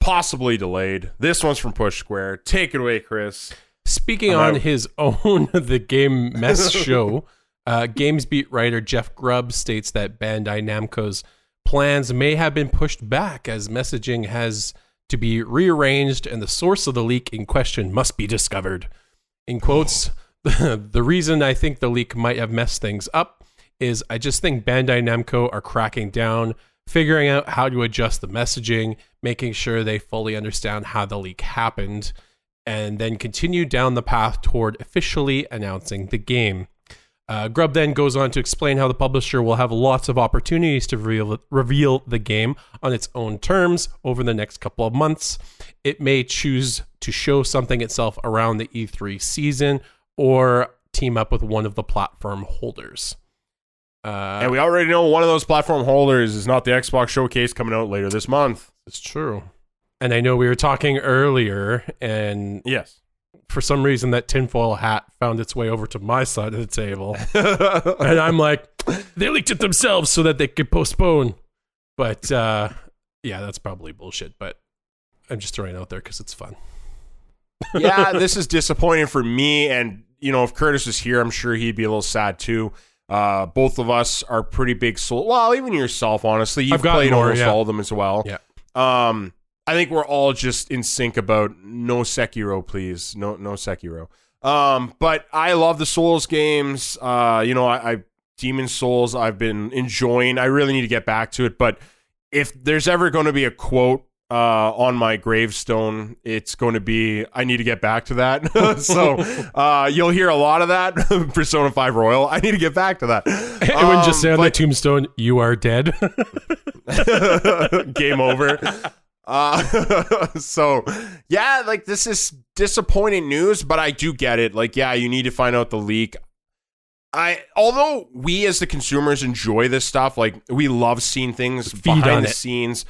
Speaker 2: possibly delayed. This one's from Push Square. Take it away, Chris.
Speaker 1: Speaking I'm on out. his own The Game Mess show, uh, GamesBeat writer Jeff Grubb states that Bandai Namco's plans may have been pushed back as messaging has to be rearranged and the source of the leak in question must be discovered. In quotes, the reason I think the leak might have messed things up is I just think Bandai Namco are cracking down, figuring out how to adjust the messaging, making sure they fully understand how the leak happened, and then continue down the path toward officially announcing the game. Uh, Grubb then goes on to explain how the publisher will have lots of opportunities to reveal, reveal the game on its own terms over the next couple of months. It may choose to show something itself around the E3 season or team up with one of the platform holders.
Speaker 2: Uh, and we already know one of those platform holders is not the Xbox Showcase coming out later this month.
Speaker 1: It's true. And I know we were talking earlier, and
Speaker 2: yes,
Speaker 1: for some reason that tinfoil hat found its way over to my side of the table. and I'm like, they leaked it themselves so that they could postpone. But uh, yeah, that's probably bullshit. But I'm just throwing it out there because it's fun.
Speaker 2: yeah, this is disappointing for me. And, you know, if Curtis was here, I'm sure he'd be a little sad too. Uh, both of us are pretty big soul. Well, even yourself, honestly, you've played more, almost yeah. all of them as well.
Speaker 1: Yeah.
Speaker 2: Um, I think we're all just in sync about no Sekiro, please. No, no Sekiro. Um, but I love the Souls games. Uh, you know, I, I Demon's Souls I've been enjoying. I really need to get back to it, but if there's ever going to be a quote uh, on my gravestone, it's going to be I need to get back to that. so uh, you'll hear a lot of that. Persona 5 Royal. I need to get back to that.
Speaker 1: It would just say on
Speaker 2: Um,
Speaker 1: the tombstone, "You are dead."
Speaker 2: game over. Uh, so yeah, like this is disappointing news, but I do get it. Like, yeah, you need to find out the leak. I although we as the consumers enjoy this stuff, like we love seeing things
Speaker 1: Feed
Speaker 2: behind the
Speaker 1: it.
Speaker 2: scenes.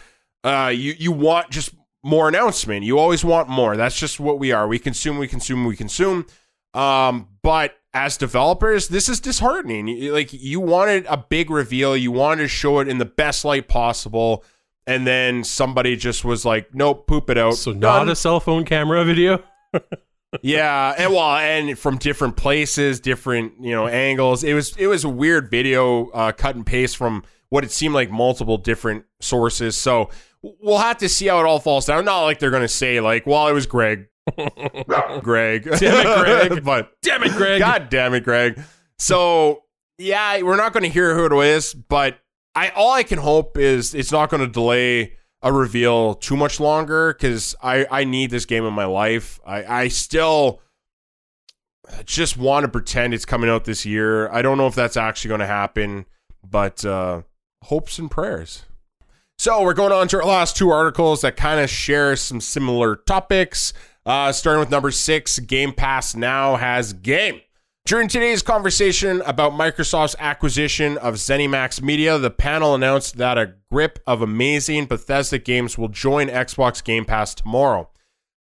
Speaker 2: Uh, you you want just more announcement. You always want more. That's just what we are. We consume, we consume, we consume. Um, but as developers, this is disheartening. Like you wanted a big reveal, you wanted to show it in the best light possible, and then somebody just was like, "Nope, poop it out."
Speaker 1: so not
Speaker 2: Done.
Speaker 1: a cell phone camera video.
Speaker 2: yeah, and well, and from different places, different you know angles. It was it was a weird video, uh, cut and paste from what it seemed like multiple different sources. So we'll have to see how it all falls down. Not like they're gonna say like, "Well, it was Greg." Greg.
Speaker 1: Damn it, Greg.
Speaker 2: but
Speaker 1: Damn it, Greg!
Speaker 2: God damn it, Greg. So yeah, we're not going to hear who it is, but I all I can hope is it's not going to delay a reveal too much longer because I I need this game in my life. I I still just want to pretend it's coming out this year. I don't know if that's actually going to happen, but uh, hopes and prayers. So we're going on to our last two articles that kind of share some similar topics. Uh, starting with number six, Game Pass now has game. During today's conversation about Microsoft's acquisition of ZeniMax Media, the panel announced that a grip of amazing Bethesda games will join Xbox Game Pass tomorrow.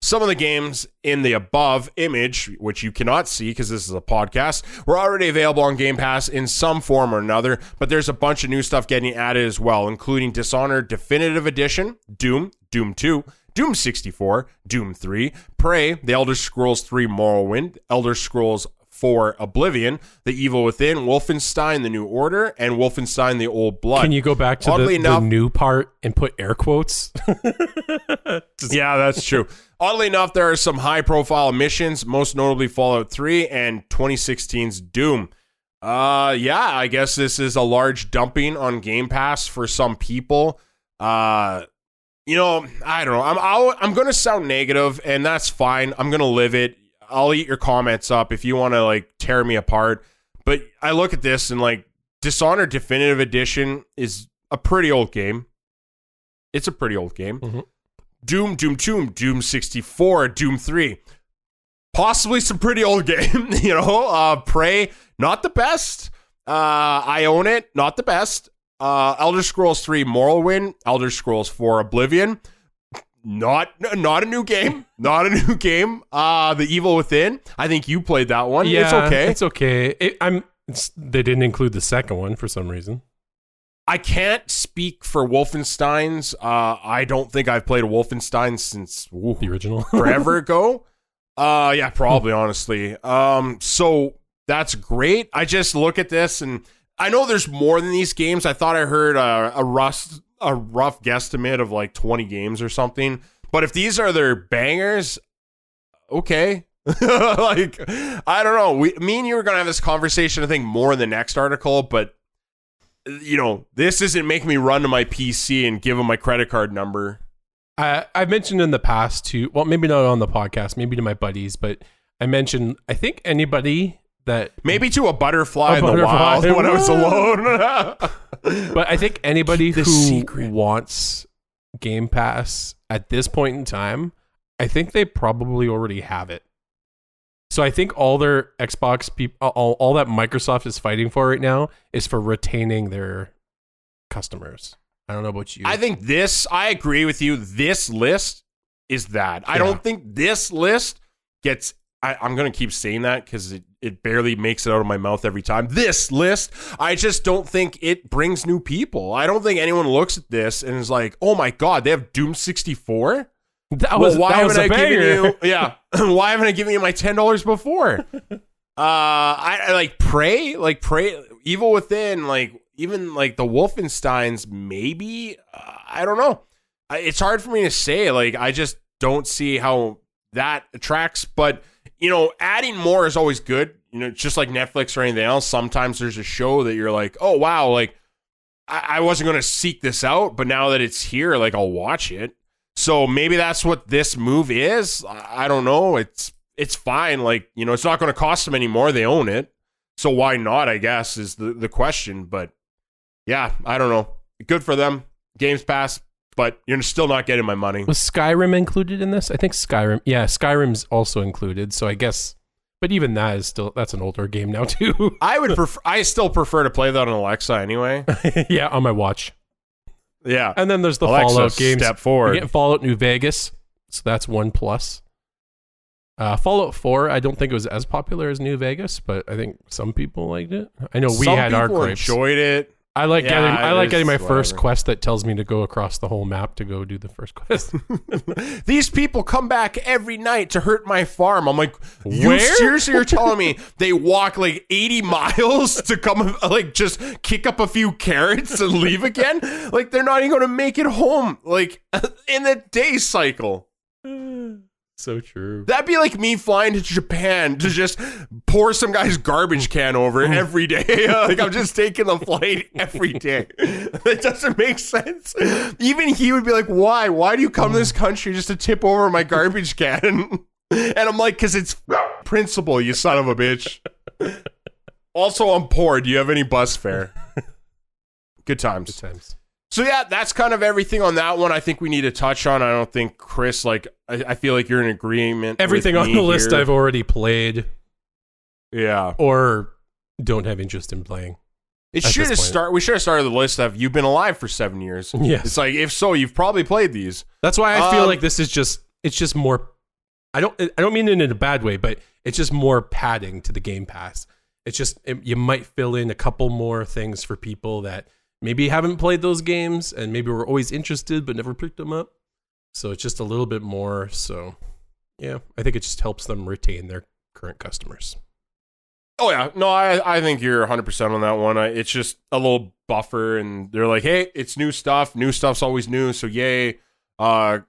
Speaker 2: Some of the games in the above image, which you cannot see because this is a podcast, were already available on Game Pass in some form or another, but there's a bunch of new stuff getting added as well, including Dishonored Definitive Edition, Doom, Doom 2, Doom 64, Doom 3, Prey, The Elder Scrolls 3 Morrowind, Elder Scrolls 4 Oblivion, The Evil Within, Wolfenstein The New Order, and Wolfenstein The Old Blood.
Speaker 1: Can you go back to the,
Speaker 2: Oddly
Speaker 1: the new part and put air quotes?
Speaker 2: Yeah, that's true. Oddly enough, there are some high profile missions, most notably Fallout 3 and 2016's Doom. Uh yeah, I guess this is a large dumping on Game Pass for some people. Uh you know, I don't know. I'm I'll, I'm going to sound negative and that's fine. I'm going to live it. I'll eat your comments up if you want to like tear me apart. But I look at this and like Dishonored Definitive Edition is a pretty old game. It's a pretty old game.
Speaker 1: Mhm.
Speaker 2: Doom, Doom 2, Doom 64, Doom 3. Possibly some pretty old game, you know. Uh Prey, not the best. Uh I own it, not the best. Uh Elder Scrolls 3 Morrowind, Elder Scrolls 4 Oblivion. Not not a new game. Not a new game. Uh The Evil Within. I think you played that one.
Speaker 1: yeah,
Speaker 2: it's okay.
Speaker 1: It's okay. It, I'm. They didn't include the second one for some reason.
Speaker 2: I can't speak for Wolfenstein's. Uh I don't think I've played a Wolfenstein since ooh,
Speaker 1: The original.
Speaker 2: forever ago. Uh yeah, probably honestly. Um so that's great. I just look at this and I know there's more than these games. I thought I heard a, a rough a rough guesstimate of like 20 games or something. But if these are their bangers, okay. like I don't know. We me and you were to have this conversation I think more in the next article, but you know, this isn't making me run to my PC and give them my credit card number.
Speaker 1: I, I've mentioned in the past to, well, maybe not on the podcast, maybe to my buddies, but I mentioned, I think anybody that,
Speaker 2: Maybe to a butterfly
Speaker 1: A
Speaker 2: in the
Speaker 1: butterfly.
Speaker 2: wild when I was alone.
Speaker 1: but I think anybody
Speaker 2: The
Speaker 1: who
Speaker 2: secret.
Speaker 1: wants Game Pass at this point in time, I think they probably already have it. So I think all their Xbox people, all, all that Microsoft is fighting for right now is for retaining their customers. I don't know about you.
Speaker 2: I think this, I agree with you. This list is that. I don't think this list gets, I, I'm going to keep saying that because it, it barely makes it out of my mouth every time. This list, I just don't think it brings new people. I don't think anyone looks at this and is like, oh my God, they have Doom 64?
Speaker 1: that was,
Speaker 2: well, why
Speaker 1: that was
Speaker 2: haven't
Speaker 1: a
Speaker 2: I given you? Yeah, why haven't I given you my ten dollars before? uh, I, I like Prey, like Prey, evil within, like even like the Wolfenstein's. Maybe uh, I don't know. I, it's hard for me to say. Like I just don't see how that attracts. But you know, adding more is always good. You know, just like Netflix or anything else. Sometimes there's a show that you're like, oh wow, like I, I wasn't going to seek this out, but now that it's here, like I'll watch it. So maybe that's what this move is. I, I don't know. It's it's fine. Like you know, it's not going to cost them anymore. They own it, so why not? I guess is the the question. But yeah, I don't know. Good for them. Games Pass, but you're still not getting my money.
Speaker 1: Was Skyrim included in this? I think Skyrim. Yeah, Skyrim's also included. So I guess, but even that is still that's an older game now too.
Speaker 2: I would prefer. I still prefer to play that on Alexa anyway.
Speaker 1: yeah, on my watch.
Speaker 2: Yeah,
Speaker 1: And then there's the
Speaker 2: Alexa,
Speaker 1: Fallout games.
Speaker 2: Step
Speaker 1: You get Fallout New Vegas, so that's one plus. Uh, Fallout 4, I don't think it was as popular as New Vegas, but I think some people liked it. I know we
Speaker 2: Some
Speaker 1: had our gripes.
Speaker 2: enjoyed it.
Speaker 1: I like
Speaker 2: Yeah,
Speaker 1: getting I like getting my first quest that tells me to go across the whole map to go do the first quest.
Speaker 2: These people come back every night to hurt my farm. I'm like, you
Speaker 1: Where?
Speaker 2: seriously are telling me they walk like 80 miles to come, like, just kick up a few carrots and leave again? Like, they're not even going to make it home, like, in the day cycle.
Speaker 1: So true.
Speaker 2: That'd be like me flying to Japan to just pour some guy's garbage can over every day. like I'm just taking the flight every day. That doesn't make sense. Even he would be like, "Why? Why do you come to this mm. country just to tip over my garbage can?" And I'm like, "Cause it's principle, you son of a bitch." Also, I'm poor. Do you have any bus fare? Good times.
Speaker 1: Good times.
Speaker 2: So yeah, that's kind of everything on that one. I think we need to touch on. I don't think Chris like. I, I feel like you're in agreement.
Speaker 1: Everything on the list
Speaker 2: here.
Speaker 1: I've already played
Speaker 2: Yeah,
Speaker 1: or don't have interest in playing.
Speaker 2: it should have start. We should have started the list of you've been alive for seven years.
Speaker 1: Yes.
Speaker 2: It's like if so, you've probably played these.
Speaker 1: That's why I feel
Speaker 2: Um,
Speaker 1: like this is just it's just more I don't I don't mean it in a bad way, but it's just more padding to the Game Pass. It's just it, you might fill in a couple more things for people that maybe haven't played those games and maybe were always interested but never picked them up. So it's just a little bit more. So yeah, I think it just helps them retain their current customers.
Speaker 2: Oh yeah, no, I I think you're 100 percent on that one. I, it's just a little buffer, and they're like, hey, it's new stuff. New stuff's always new, so yay. Uh,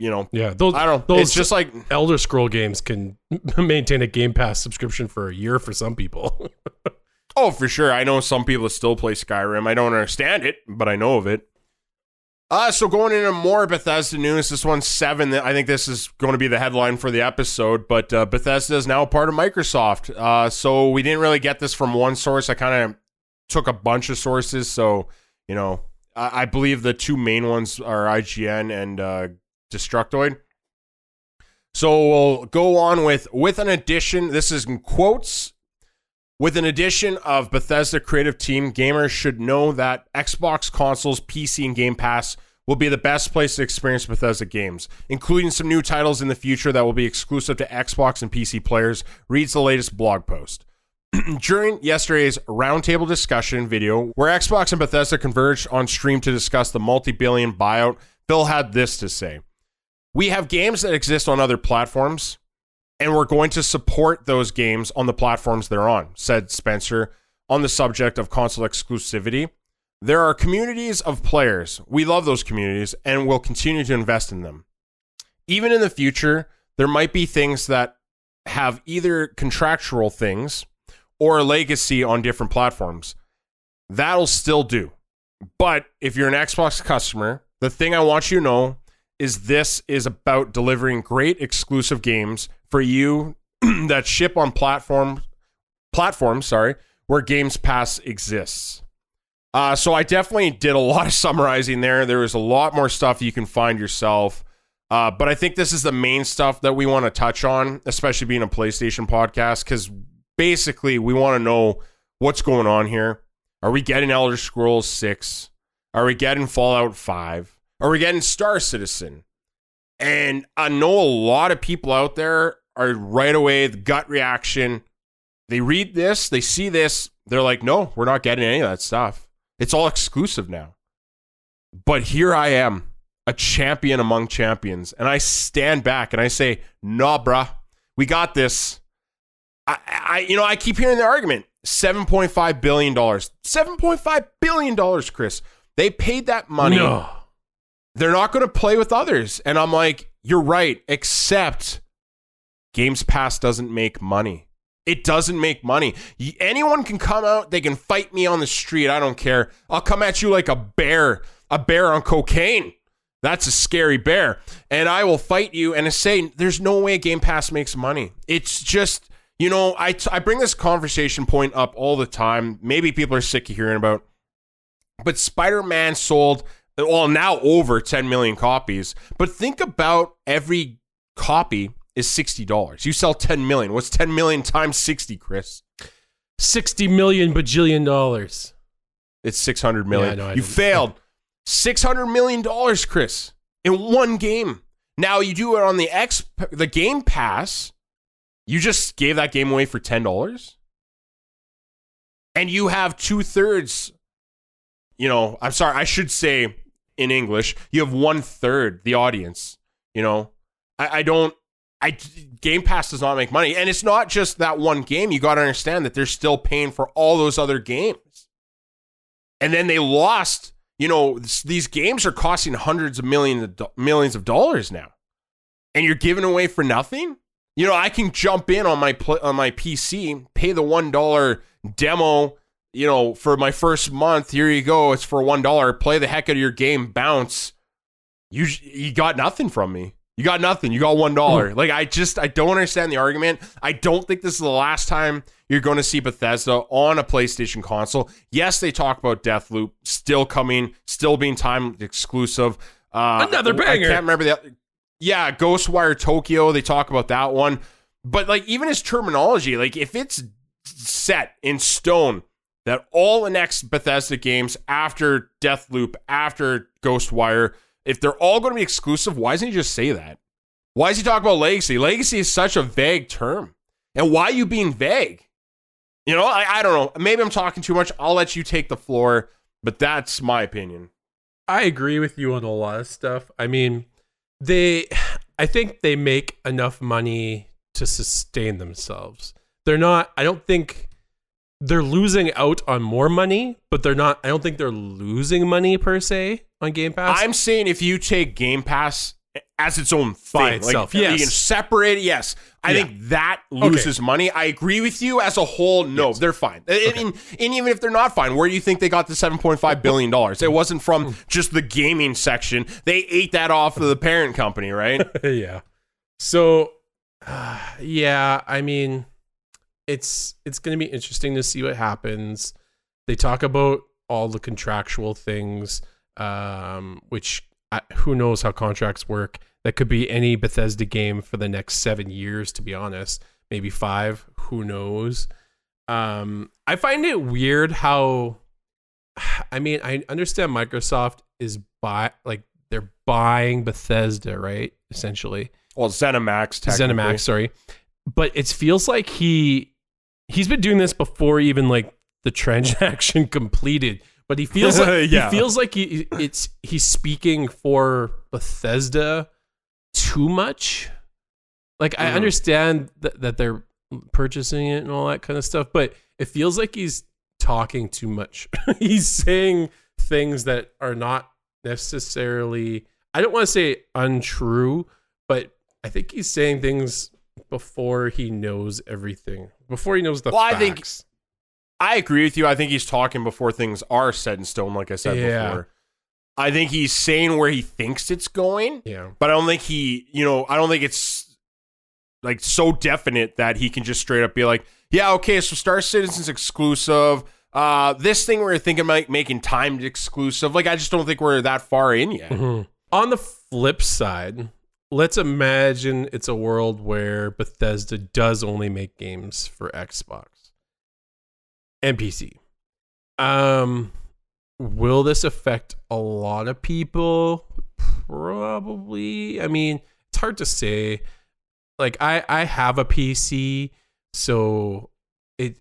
Speaker 2: you know,
Speaker 1: Yeah, those
Speaker 2: I don't. know.
Speaker 1: Those
Speaker 2: It's just like
Speaker 1: Elder Scroll games can maintain a Game Pass subscription for a year for some people.
Speaker 2: Oh, for sure. I know some people still play Skyrim. I don't understand it, but I know of it. Uh, so going into more Bethesda news, this one's seven. I think this is going to be the headline for the episode, but uh, Bethesda is now part of Microsoft. Uh, so we didn't really get this from one source. I kind of took a bunch of sources. So, you know, I, I believe the two main ones are IGN and uh, Destructoid. So we'll go on with with an addition. This is in quotes. With an addition of Bethesda creative team, gamers should know that Xbox consoles, PC, and Game Pass will be the best place to experience Bethesda games, including some new titles in the future that will be exclusive to Xbox and PC players, reads the latest blog post. During yesterday's roundtable discussion video, where Xbox and Bethesda converged on stream to discuss the multi billion buyout, Phil had this to say. We have games that exist on other platforms, and we're going to support those games on the platforms they're on, said Spencer on the subject of console exclusivity. There are communities of players. We love those communities and we'll continue to invest in them. Even in the future, there might be things that have either contractual things or a legacy on different platforms. That'll still do. But if you're an Xbox customer, the thing I want you to know is this is about delivering great exclusive games for you that ship on platform platforms, sorry, where Games Pass exists. Uh, so I definitely did a lot of summarizing there. There was a lot more stuff you can find yourself. Uh, but I think this is the main stuff that we want to touch on, especially being a PlayStation podcast, because basically we want to know what's going on here. Are we getting Elder Scrolls 6? Are we getting Fallout 5? Are we getting Star Citizen? And I know a lot of people out there are right away the gut reaction. They read this, they see this, they're like, no, we're not getting any of that stuff. It's all exclusive now. But here I am, a champion among champions, and I stand back and I say, nah, bruh, we got this. I, I you know, I keep hearing the argument. $7.5 billion. $7.5 billion, Chris. They paid that money
Speaker 1: No.
Speaker 2: They're not going to play with others. And I'm like, you're right, except Games Pass doesn't make money. It doesn't make money. Anyone can come out, they can fight me on the street. I don't care. I'll come at you like a bear, a bear on cocaine. That's a scary bear. And I will fight you and say, there's no way Game Pass makes money. It's just, you know, I, t- I bring this conversation point up all the time. Maybe people are sick of hearing about, but Spider Man sold, well, now over 10 million copies. But think about every copy is $60. You sell 10 million. What's 10 million times 60, Chris?
Speaker 1: 60 million bajillion dollars.
Speaker 2: It's 600 million.
Speaker 1: Yeah, I
Speaker 2: you failed. 600 million dollars, Chris, in one game. Now you do it on the X the Game Pass. You just gave that game away for $10. And you have two thirds, you know, I'm sorry, I should say in English, you have one third the audience. You know, I, I don't I Game Pass does not make money. And it's not just that one game. You gotta understand that they're still paying for all those other games. And then they lost, you know, these games are costing hundreds of millions of do- millions of dollars now. And you're giving away for nothing? You know, I can jump in on my pl- on my PC, pay the $1 demo, you know, for my first month. Here you go. It's for $1. Play the heck out of your game, bounce. You you got nothing from me. You got nothing. You got one dollar. Like I just I don't understand the argument. I don't think this is the last time you're going to see Bethesda on a PlayStation console. Yes, they talk about Deathloop still coming, still being time exclusive. Uh,
Speaker 1: Another
Speaker 2: I can't remember the. Yeah, Ghostwire Tokyo. They talk about that one, but like even his terminology, like if it's set in stone that all the next Bethesda games after Deathloop, after Ghostwire, if they're all going to be exclusive, why doesn't he just say that? Why is he talking about legacy? Legacy is such a vague term. And why are you being vague? You know, I, I don't know. Maybe I'm talking too much. I'll let you take the floor, but that's my opinion.
Speaker 1: I agree with you on a lot of stuff. I mean, they I think they make enough money to sustain themselves. They're not I don't think they're losing out on more money, but they're not I don't think they're losing money per se on Game Pass.
Speaker 2: I'm saying if you take Game Pass as its own thing,
Speaker 1: By itself,
Speaker 2: like,
Speaker 1: yes.
Speaker 2: you can separate. Yes, I
Speaker 1: Yeah.
Speaker 2: think that loses money. I agree with you. As a whole, no, they're fine. And, and- and even if they're not fine, where do you think they got the 7.5 billion dollars? It wasn't from just the gaming section. They ate that off of the parent company, right?
Speaker 1: yeah. So, uh, yeah, I mean, it's it's going to be interesting to see what happens. They talk about all the contractual things, um, which I, who knows how contracts work. That could be any Bethesda game for the next seven years, to be honest, maybe five. Who knows? Um, I find it weird how. I mean, I understand Microsoft is buy like they're buying Bethesda, right? Essentially,
Speaker 2: Well, ZeniMax.
Speaker 1: ZeniMax, sorry. But it feels like he he's been doing this before even like the transaction completed. But he feels like
Speaker 2: Yeah.
Speaker 1: he feels like he, it's he's speaking for Bethesda too much. Like I
Speaker 2: Mhm.
Speaker 1: understand that, that they're purchasing it and all that kind of stuff, but it feels like he's talking too much. he's saying things that are not necessarily I don't want to say untrue, but I think he's saying things before he knows everything. Before he knows the
Speaker 2: Well, I
Speaker 1: facts.
Speaker 2: think- I agree with you. I think he's talking before things are set in stone, like I said
Speaker 1: Yeah.
Speaker 2: before. I think he's saying where he thinks it's going.
Speaker 1: yeah.
Speaker 2: but I don't think he, you know, I don't think it's like so definite that he can just straight up be like, yeah, okay, so Star Citizen's exclusive. Uh, this thing we're thinking about making timed exclusive. Like, I just don't think we're that far in yet.
Speaker 1: Mhm. On the flip side, let's imagine it's a world where Bethesda does only make games for Xbox and PC. Um, will this affect a lot of people? Probably. I mean, it's hard to say. Like I I have a PC, so it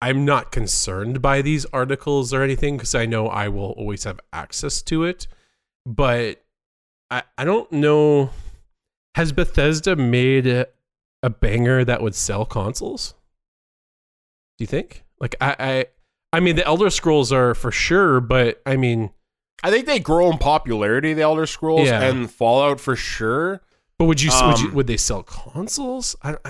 Speaker 1: I'm not concerned by these articles or anything because I know I will always have access to it. But I I don't know. Has Bethesda made a, a banger that would sell consoles? Do you think? Like I, I I mean the Elder Scrolls are for sure, but I mean
Speaker 2: I think they grow in popularity, the Elder Scrolls
Speaker 1: Yeah.
Speaker 2: and Fallout for sure.
Speaker 1: But would you, would you
Speaker 2: Um,
Speaker 1: would they sell consoles? I, don't-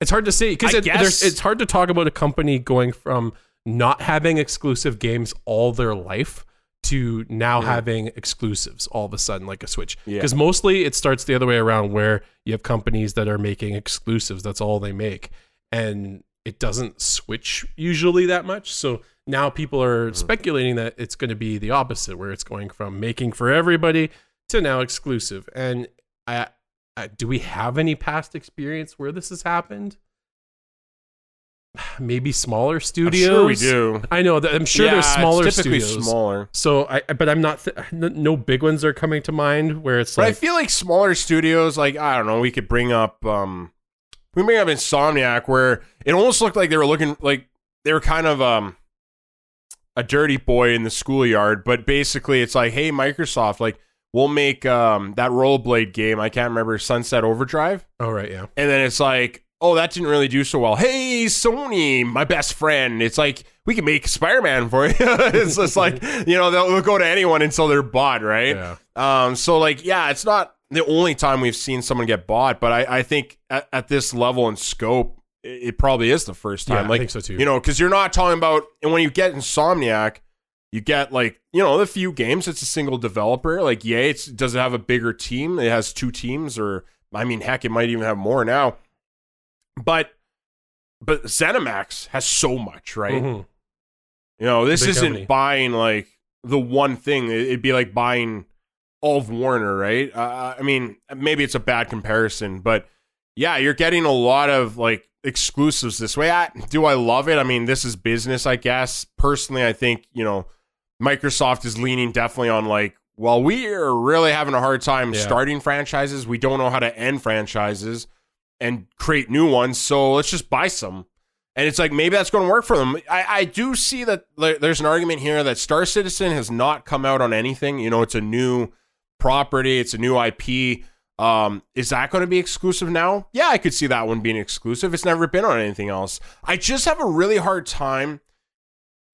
Speaker 1: it's hard to say because it, it's hard to talk about a company going from not having exclusive games all their life to now
Speaker 2: Yeah.
Speaker 1: having exclusives all of a sudden like a Switch.
Speaker 2: Yeah.
Speaker 1: Because mostly it starts the other way around where you have companies that are making exclusives. That's all they make, and it doesn't switch usually that much. So now people are
Speaker 2: Mm-hmm.
Speaker 1: speculating that it's going to be the opposite, where it's going from making for everybody to now exclusive. And I, I, do we have any past experience where this has happened? Maybe smaller
Speaker 2: I'm
Speaker 1: studios.
Speaker 2: sure we do.
Speaker 1: I know that I'm sure
Speaker 2: Yeah,
Speaker 1: there's
Speaker 2: it's
Speaker 1: smaller
Speaker 2: typically
Speaker 1: studios.
Speaker 2: smaller.
Speaker 1: So I, but I'm not. Th- no big ones are coming to mind where it's
Speaker 2: But I feel like smaller studios, like I don't know, we could bring up um we may have Insomniac where it almost looked like they were looking like they were kind of um a dirty boy in the schoolyard, but basically it's like, hey Microsoft, like we'll make um that rollerblade game, I can't remember Sunset Overdrive.
Speaker 1: oh right, yeah,
Speaker 2: And then it's like, oh, that didn't really do so well. Hey, Sony, my best friend. It's like, we can make Spider Man for you. it's just like, you know, they'll, go to anyone until they're bought, right?
Speaker 1: yeah,
Speaker 2: Um, so, like, yeah, it's not the only time we've seen someone get bought, but I, I think at, at this level and scope, it, probably is the first time.
Speaker 1: yeah.
Speaker 2: time.
Speaker 1: I think so too.
Speaker 2: you know, because you're not talking about, and when you get Insomniac, you get like, you know, the few games, it's a single developer. Like, yeah, it's does it have a bigger team? It has two teams, or I mean, heck, it might even have more now. But but ZeniMax has so much, right?
Speaker 1: Mhm.
Speaker 2: You know, this
Speaker 1: Big
Speaker 2: isn't
Speaker 1: company.
Speaker 2: buying like the one thing. It- It'd be like buying all of Warner, right? Uh, I mean, maybe it's a bad comparison, but yeah, you're getting a lot of like exclusives this way. I, do I love it? I mean, this is business, I guess. Personally, I think you know Microsoft is leaning definitely on like, well, we are really having a hard time
Speaker 1: Yeah.
Speaker 2: starting franchises. We don't know how to end franchises and create new ones, so let's just buy some. And it's like maybe that's going to work for them. I, I do see that there's an argument here that Star Citizen has not come out on anything. You know, it's a new property, it's a new IP. Um, is that going to be exclusive now? Yeah, I could see that one being exclusive. It's never been on anything else. I just have a really hard time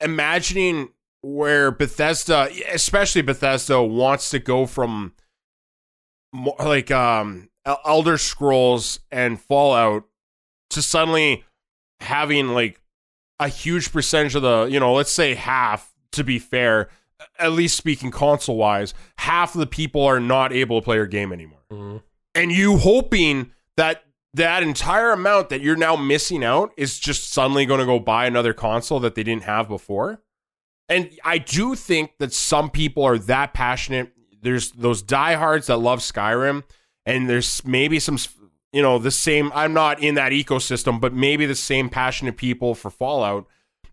Speaker 2: imagining where Bethesda, especially Bethesda, wants to go from like um Elder Scrolls and Fallout to suddenly having like a huge percentage of the, you know, let's say half to be fair, at least speaking console wise, half of the people are not able to play your game anymore.
Speaker 1: Mhm.
Speaker 2: And you hoping that that entire amount that you're now missing out is just suddenly going to go buy another console that they didn't have before. And I do think that some people are that passionate. There's those diehards that love Skyrim, and there's maybe some, you know, the same. I'm not in that ecosystem, but maybe the same passionate people for Fallout,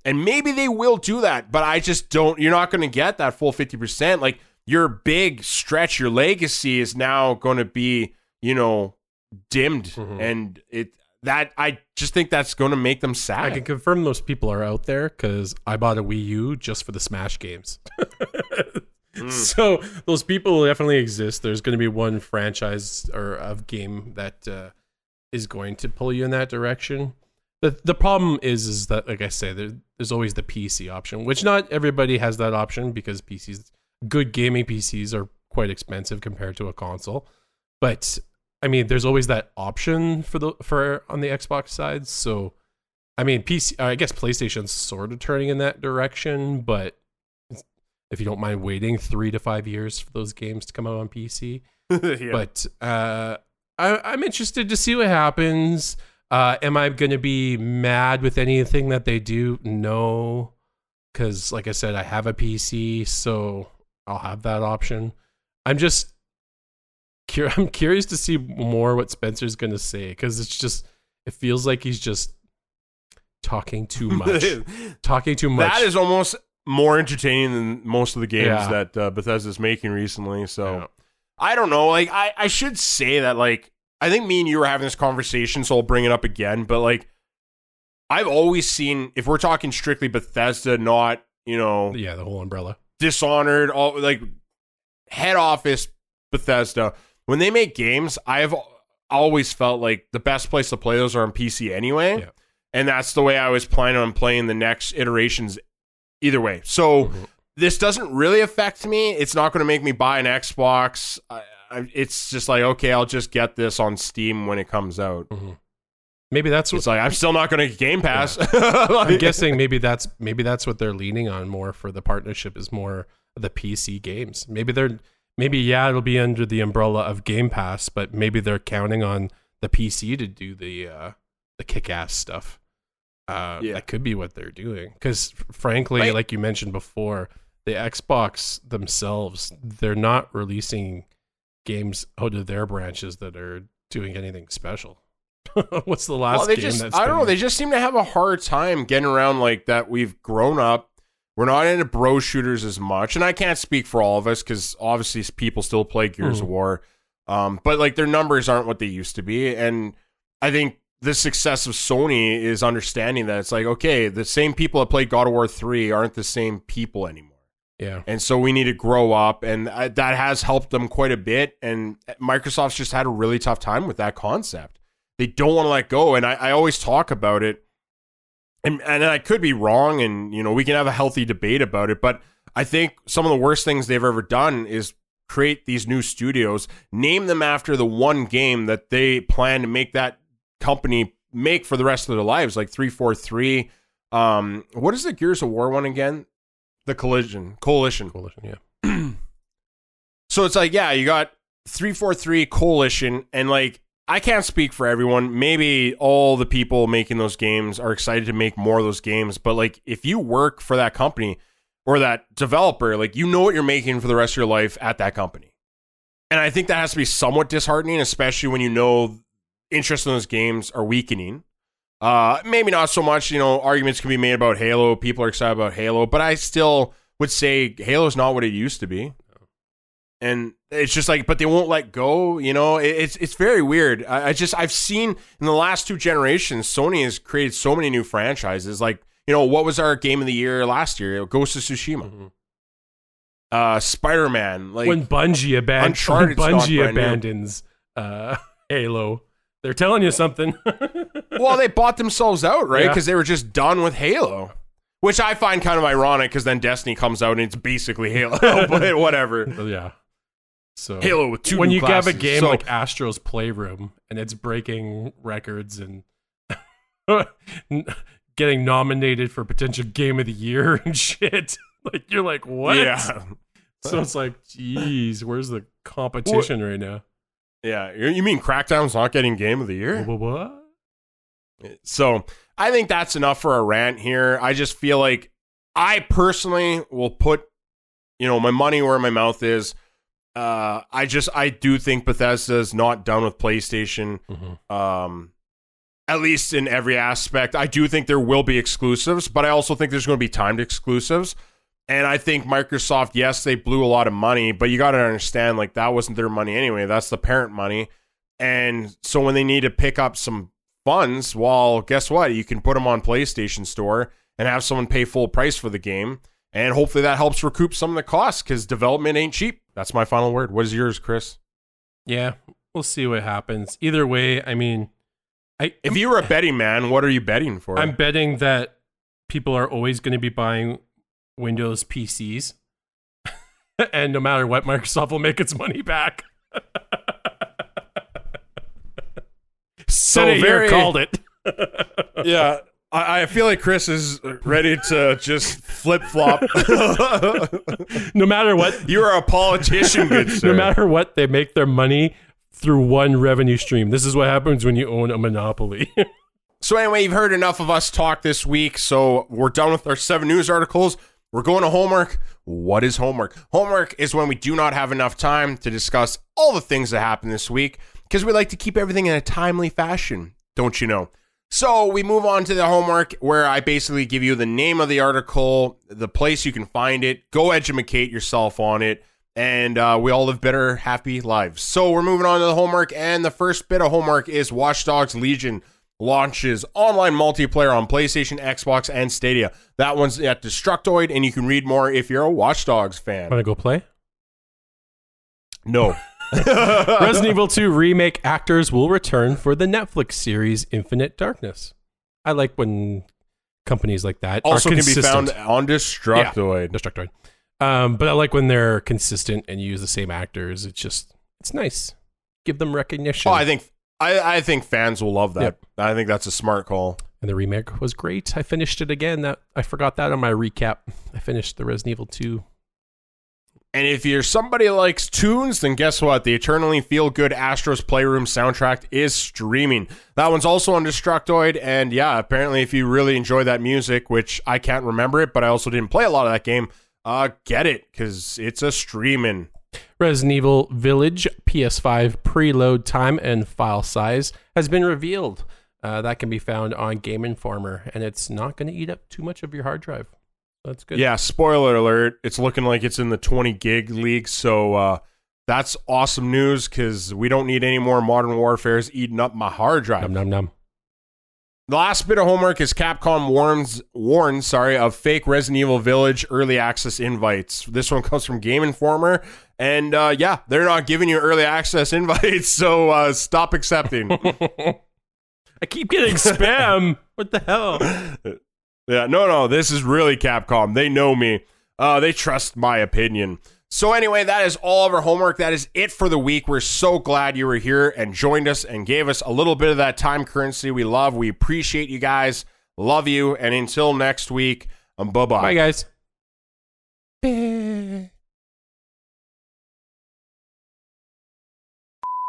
Speaker 2: and maybe they will do that. But I just don't. You're not going to get that full fifty percent. Like your big stretch, your legacy is now going to be, you know, dimmed,
Speaker 1: Mhm.
Speaker 2: and it that I just think that's going to make them sad.
Speaker 1: I can confirm those people are out there because I bought a Wii U just for the Smash games.
Speaker 2: Mm.
Speaker 1: So those people definitely exist. There's going to be one franchise or of game that uh, is going to pull you in that direction. the The problem is, is that like I say, there, there's always the PC option, which not everybody has that option because PCs, good gaming PCs, are quite expensive compared to a console. But I mean, there's always that option for the for on the Xbox side. So, I mean, PC. I guess PlayStation's sort of turning in that direction, but if you don't mind waiting three to five years for those games to come out on PC,
Speaker 2: yeah.
Speaker 1: but uh, I, I'm interested to see what happens. Uh, am I going to be mad with anything that they do? No, because like I said, I have a PC, so I'll have that option. I'm just cur- I'm curious to see more what Spencer's going to say because it's just it feels like he's just talking too much, talking too much.
Speaker 2: That is almost more entertaining than most of the games
Speaker 1: Yeah.
Speaker 2: that uh, Bethesda's making recently. So
Speaker 1: Yeah.
Speaker 2: I don't know. Like I, I should say that like I think me and you were having this conversation, so I'll bring it up again. But like I've always seen if we're talking strictly Bethesda, not you know
Speaker 1: yeah, the whole umbrella.
Speaker 2: Dishonored, all like head office Bethesda. When they make games, I've always felt like the best place to play those are on PC anyway.
Speaker 1: Yeah.
Speaker 2: And that's the way I was planning on playing the next iterations either way. So
Speaker 1: Mhm.
Speaker 2: this doesn't really affect me. It's not going to make me buy an Xbox. I, I- it's just like okay, I'll just get this on Steam when it comes out.
Speaker 1: Maybe that's what
Speaker 2: It's like I'm still not going to get Game Pass.
Speaker 1: I'm guessing. Maybe that's maybe that's what they're leaning on more for the partnership is more the PC games. Maybe they're maybe yeah, it'll be under the umbrella of Game Pass, but maybe they're counting on the PC to do the uh, the kick ass stuff. Uh,
Speaker 2: Yeah.
Speaker 1: That could be what they're doing. Because frankly,
Speaker 2: Right.
Speaker 1: like you mentioned before, the Xbox themselves they're not releasing games out of their branches that are doing anything special. What's the last
Speaker 2: well, they
Speaker 1: game
Speaker 2: just
Speaker 1: that's
Speaker 2: I don't know. They just seem to have a hard time getting around like that. We've grown up. We're not into bro shooters as much, and I can't speak for all of us because obviously people still play Gears
Speaker 1: Mhm.
Speaker 2: of War, um, but like their numbers aren't what they used to be, and I think the success of Sony is understanding that it's like okay, the same people that played God of War three aren't the same people anymore.
Speaker 1: yeah.
Speaker 2: And so we need to grow up, and uh, that has helped them quite a bit. And Microsoft's just had a really tough time with that concept. They don't want to let go, and I, I always talk about it, and and I could be wrong, and you know we can have a healthy debate about it. But I think some of the worst things they've ever done is create these new studios, name them after the one game that they plan to make that company make for the rest of their lives, like three four three. Um, what is the Gears of War one again? The Collision Coalition.
Speaker 1: Coalition, yeah.
Speaker 2: So it's like, yeah, you got 343 Coalition, and like, I can't speak for everyone. Maybe all the people making those games are excited to make more of those games, but like, if you work for that company or that developer, like, you know what you're making for the rest of your life at that company. And I think that has to be somewhat disheartening, especially when you know interest in those games are weakening. Uh, maybe not so much, you know, arguments can be made about Halo. People are excited about Halo, but I still would say Halo's not what it used to be. And it's just like but they won't let go you know? It- it's it's very weird. I, I just i've seen in the last two generations sony has created so many new franchises. Like you know what was our game of the year last year? Ghost of tsushima.
Speaker 1: Mhm.
Speaker 2: uh spider-man like
Speaker 1: when Bungie, aban- when Bungie abandons uh, Halo, they're telling you something.
Speaker 2: well they bought themselves out right
Speaker 1: Yeah.
Speaker 2: because they were just done with halo which i find kind of ironic because then destiny comes out and it's basically halo but whatever
Speaker 1: yeah. So
Speaker 2: halo with two
Speaker 1: when you have a game
Speaker 2: So-
Speaker 1: like Astro's Playroom and it's breaking records and getting nominated for potential game of the year and shit, like you're like what?
Speaker 2: yeah
Speaker 1: So it's like, geez, where's the competition right now?
Speaker 2: Yeah you mean crackdown's not getting game of the year
Speaker 1: What? what?
Speaker 2: So I think that's enough for a rant here. I just feel like I personally will put, you know, my money where my mouth is. Uh, I just I do think Bethesda's not done with PlayStation.
Speaker 1: Mhm.
Speaker 2: Um, at least in every aspect. I do think there will be exclusives, but I also think there's going to be timed exclusives. And I think Microsoft, yes, they blew a lot of money, but you got to understand, like that wasn't their money anyway. That's the parent money. And so when they need to pick up some funds, well, guess what? You can put them on PlayStation Store and have someone pay full price for the game. And hopefully that helps recoup some of the costs because development ain't cheap. That's my final word. What is yours, Chris?
Speaker 1: Yeah, we'll see what happens. Either way, I mean, I
Speaker 2: If you were a betting man, what are you betting for?
Speaker 1: I'm betting that people are always going to be buying Windows PCs, and no matter what, Microsoft will make its money back.
Speaker 2: so very
Speaker 1: called it.
Speaker 2: yeah. I, I feel like Chris is ready to just flip flop.
Speaker 1: no matter what,
Speaker 2: You're a politician, good sir.
Speaker 1: no matter what, they make their money through one revenue stream. This is what happens when you own a monopoly.
Speaker 2: So anyway, you've heard enough of us talk this week. So we're done with our seven news articles. We're going to homework. What is homework? Homework is when we do not have enough time to discuss all the things that happened this week because we like to keep everything in a timely fashion, don't you know? So we move on to the homework where I basically give you the name of the article, the place you can find it, go educate yourself on it, and uh, we all live better, happy lives. So we're moving on to the homework, and the first bit of homework is Watch Dogs Legion launches online multiplayer on PlayStation, Xbox, and Stadia. That one's at Destructoid, and you can read more if you're a Watch Dogs fan.
Speaker 1: Want to go play?
Speaker 2: No.
Speaker 1: Resident Evil 2 remake actors will return for the Netflix series Infinite Darkness. I like when companies like that
Speaker 2: also
Speaker 1: are
Speaker 2: can be found on Destructoid.
Speaker 1: Destructoid. Um, but I like when they're consistent and use the same actors. It's just it's nice. Give them recognition.
Speaker 2: Oh, I think I, I think fans will love that.
Speaker 1: Yep.
Speaker 2: I think that's a smart call.
Speaker 1: and the remake was great. I finished it again. That I forgot that on my recap. I finished the Resident Evil 2.
Speaker 2: And if you're somebody who likes tunes, then guess what? The eternally feel good Astro's Playroom soundtrack is streaming. That one's also on Destructoid. And yeah, apparently, if you really enjoy that music, which I can't remember it, but I also didn't play a lot of that game, uh, get it because it's a streaming.
Speaker 1: Resident Evil Village PS5 preload time and file size has been revealed. Uh, that can be found on Game Informer, and it's not going to eat up too much of your hard drive. That's good.
Speaker 2: Yeah, spoiler alert. It's looking like it's in the 20 gig league. So uh, that's awesome news because we don't need any more Modern Warfare's eating up my hard drive.
Speaker 1: Num num num.
Speaker 2: The last bit of homework is Capcom warns warns sorry of fake Resident Evil Village early access invites. This one comes from Game Informer, and uh, yeah, they're not giving you early access invites, so uh, stop accepting.
Speaker 1: I keep getting spam. what the hell?
Speaker 2: yeah, no, no, this is really Capcom. They know me. Uh, they trust my opinion. So anyway, that is all of our homework. That is it for the week. We're so glad you were here and joined us and gave us a little bit of that time currency we love. We appreciate you guys. Love you. And until next week, um, bye bye.
Speaker 1: Bye, guys.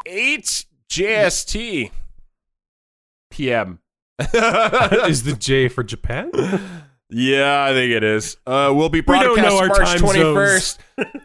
Speaker 2: Eight JST PM.
Speaker 1: Is the J for Japan?
Speaker 2: yeah, I think it is. Uh, we'll be
Speaker 1: don't know
Speaker 2: broadcast
Speaker 1: our
Speaker 2: March
Speaker 1: time
Speaker 2: twenty first.